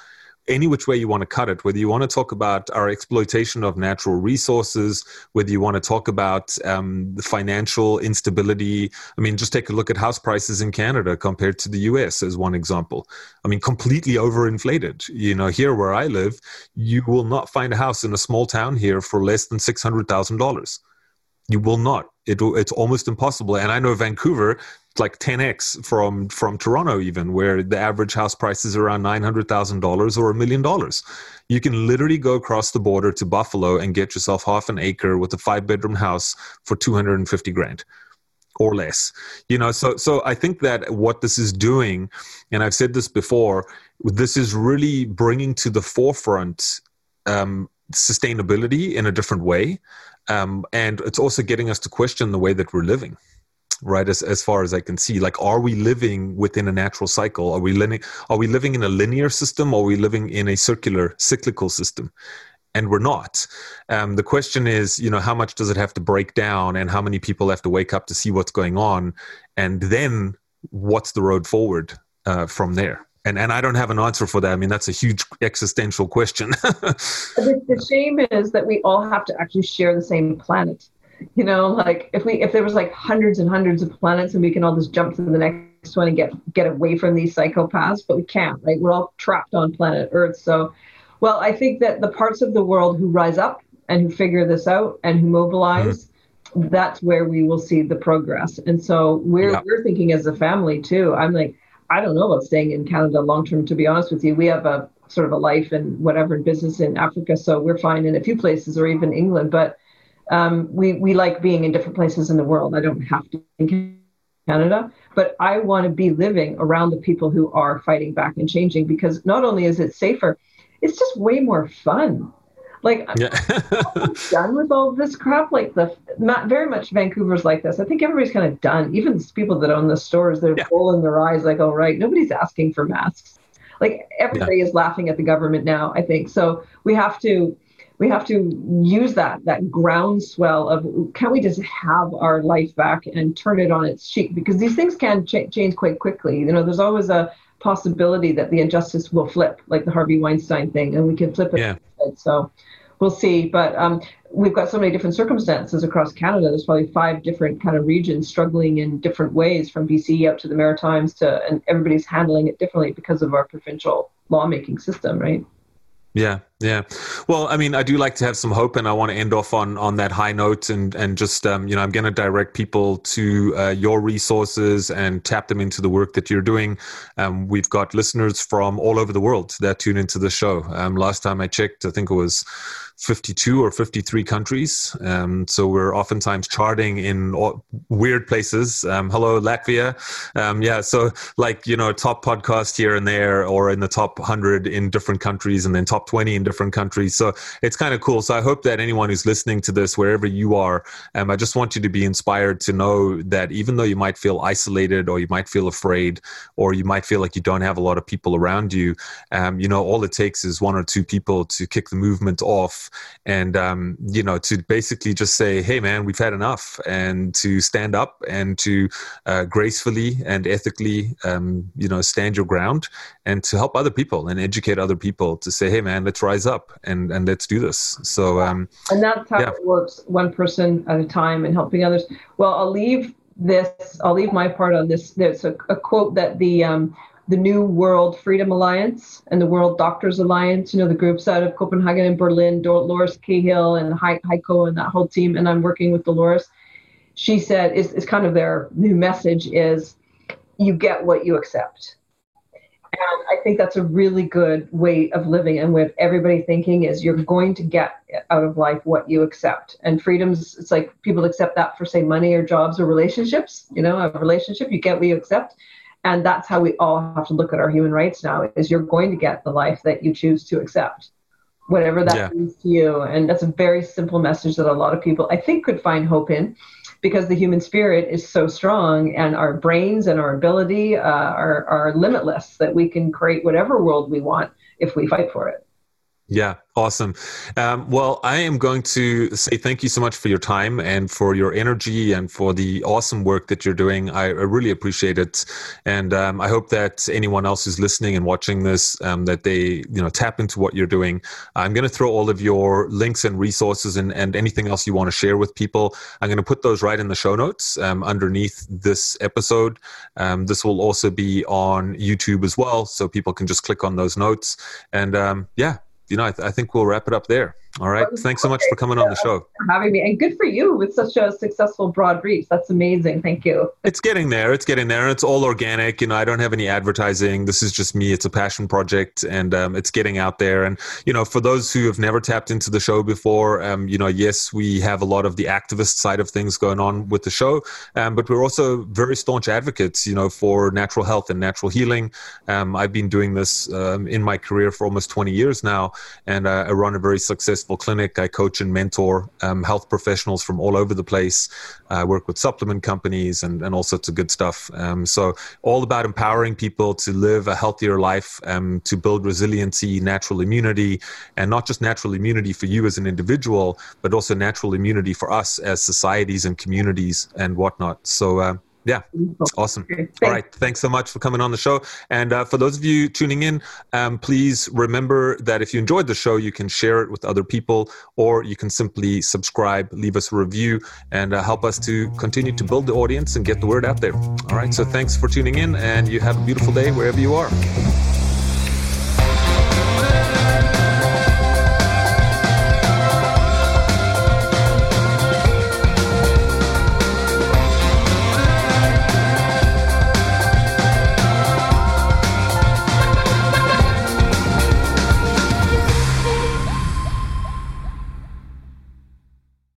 any which way you want to cut it, whether you want to talk about our exploitation of natural resources, whether you want to talk about um, the financial instability. I mean, just take a look at house prices in Canada compared to the US as one example. I mean, completely overinflated. You know, here where I live, you will not find a house in a small town here for less than $600,000. You will not. It, it's almost impossible. And I know Vancouver, like 10x from from Toronto even where the average house price is around $900,000 or a million dollars. You can literally go across the border to Buffalo and get yourself half an acre with a five bedroom house for 250 grand or less. You know, so so I think that what this is doing and I've said this before, this is really bringing to the forefront um, sustainability in a different way. Um, and it's also getting us to question the way that we're living right as, as far as i can see like are we living within a natural cycle? Are we living are we living in a linear system? Or are we living in a circular cyclical system? And we're not. Um, the question is you know how much does it have to break down and how many people have to wake up to see what's going on? And then what's the road forward uh, from there? And and I don't have an answer for that. I mean, that's a huge existential question. <laughs> the, the shame is that we all have to actually share the same planet <laughs> you know like if we if there was like hundreds and hundreds of planets and we can all just jump to the next one and get get away from these psychopaths but we can't right? We're all trapped on planet earth. So well i think that the parts of the world who rise up and who figure this out and who mobilize mm-hmm. that's where we will see the progress. And so we're yeah. we're thinking as a family too. I'm like i don't know about staying in canada long term to be honest with you. We have a sort of a life and whatever in business in africa so we're fine in a few places or even england. But um, we we like being in different places in the world. I don't have to in Canada, but I want to be living around the people who are fighting back and changing because not only is it safer, it's just way more fun. Like yeah. I'm done with all this crap. Like the not very much Vancouver's like this. I think everybody's kind of done. Even people that own the stores, they're yeah. rolling their eyes like, "Oh right, nobody's asking for masks." Like everybody yeah. is laughing at the government now. I think so. We have to we have to use that that groundswell of can we just have our life back and turn it on its cheek? Because these things can ch- change quite quickly. You know there's always a possibility that the injustice will flip like the harvey weinstein thing and we can flip it. Yeah. so we'll see. But um, we've got so many different circumstances across canada. There's probably five different kind of regions struggling in different ways from bc up to the maritimes to and everybody's handling it differently because of our provincial lawmaking system right? Yeah, yeah. Well, I mean, I do like to have some hope, and I want to end off on on that high note, and and just um, you know, I'm going to direct people to uh, your resources and tap them into the work that you're doing. Um, we've got listeners from all over the world that tune into the show. Um, last time I checked, I think it was 52 or 53 countries. Um, so we're oftentimes charting in weird places. Um, hello, Latvia. Um, yeah, so like, you know, top podcast here and there, or in the top 100 in different countries, and then top 20 in different countries. So it's kind of cool. So I hope that anyone who's listening to this, wherever you are, um, I just want you to be inspired to know that even though you might feel isolated or you might feel afraid or you might feel like you don't have a lot of people around you, um, you know, all it takes is one or two people to kick the movement off and um, you know to basically just say hey man we've had enough and to stand up and to uh, gracefully and ethically um, you know stand your ground and to help other people and educate other people to say hey man let's rise up and and let's do this so um, and that's how yeah. it works one person at a time and helping others well i'll leave this i'll leave my part on this there's a, a quote that the um, the New World Freedom Alliance and the World Doctors Alliance, you know, the groups out of Copenhagen and Berlin, Dolores Cahill and Heiko and that whole team, and I'm working with Dolores. She said, is, is kind of their new message is you get what you accept. And I think that's a really good way of living and with everybody thinking is you're going to get out of life what you accept. And freedoms, it's like people accept that for say money or jobs or relationships, you know, a relationship, you get what you accept and that's how we all have to look at our human rights now is you're going to get the life that you choose to accept whatever that yeah. means to you and that's a very simple message that a lot of people i think could find hope in because the human spirit is so strong and our brains and our ability uh, are, are limitless that we can create whatever world we want if we fight for it Yeah, awesome. Um, well, I am going to say thank you so much for your time and for your energy and for the awesome work that you're doing. I, I really appreciate it, and um, I hope that anyone else who's listening and watching this um, that they you know tap into what you're doing. I'm going to throw all of your links and resources and, and anything else you want to share with people. I'm going to put those right in the show notes um, underneath this episode. Um, this will also be on YouTube as well, so people can just click on those notes. And um, yeah, you know, I, th- I, think we'll wrap it up there. All right. Thanks so much for coming on the show. For having me. And good for you with such a successful broad reach. That's amazing. Thank you. It's getting there. It's getting there. It's all organic. You know, I don't have any advertising. This is just me. It's a passion project and um, it's getting out there. And, you know, for those who have never tapped into the show before, um, you know, yes, we have a lot of the activist side of things going on with the show, um, but we're also very staunch advocates, you know, for natural health and natural healing. Um, I've been doing this um, in my career for almost 20 years now, and uh, I run a very successful successful clinic. I coach and mentor um, health professionals from all over the place. I work with supplement companies and, and all sorts of good stuff. Um, so, all about empowering people to live a healthier life, um, to build resiliency, natural immunity, and not just natural immunity for you as an individual, but also natural immunity for us as societies and communities and whatnot. So, uh, yeah, awesome. All right, thanks so much for coming on the show. And uh, for those of you tuning in, um, please remember that if you enjoyed the show, you can share it with other people, or you can simply subscribe, leave us a review, and uh, help us to continue to build the audience and get the word out there. All right, so thanks for tuning in, and you have a beautiful day wherever you are.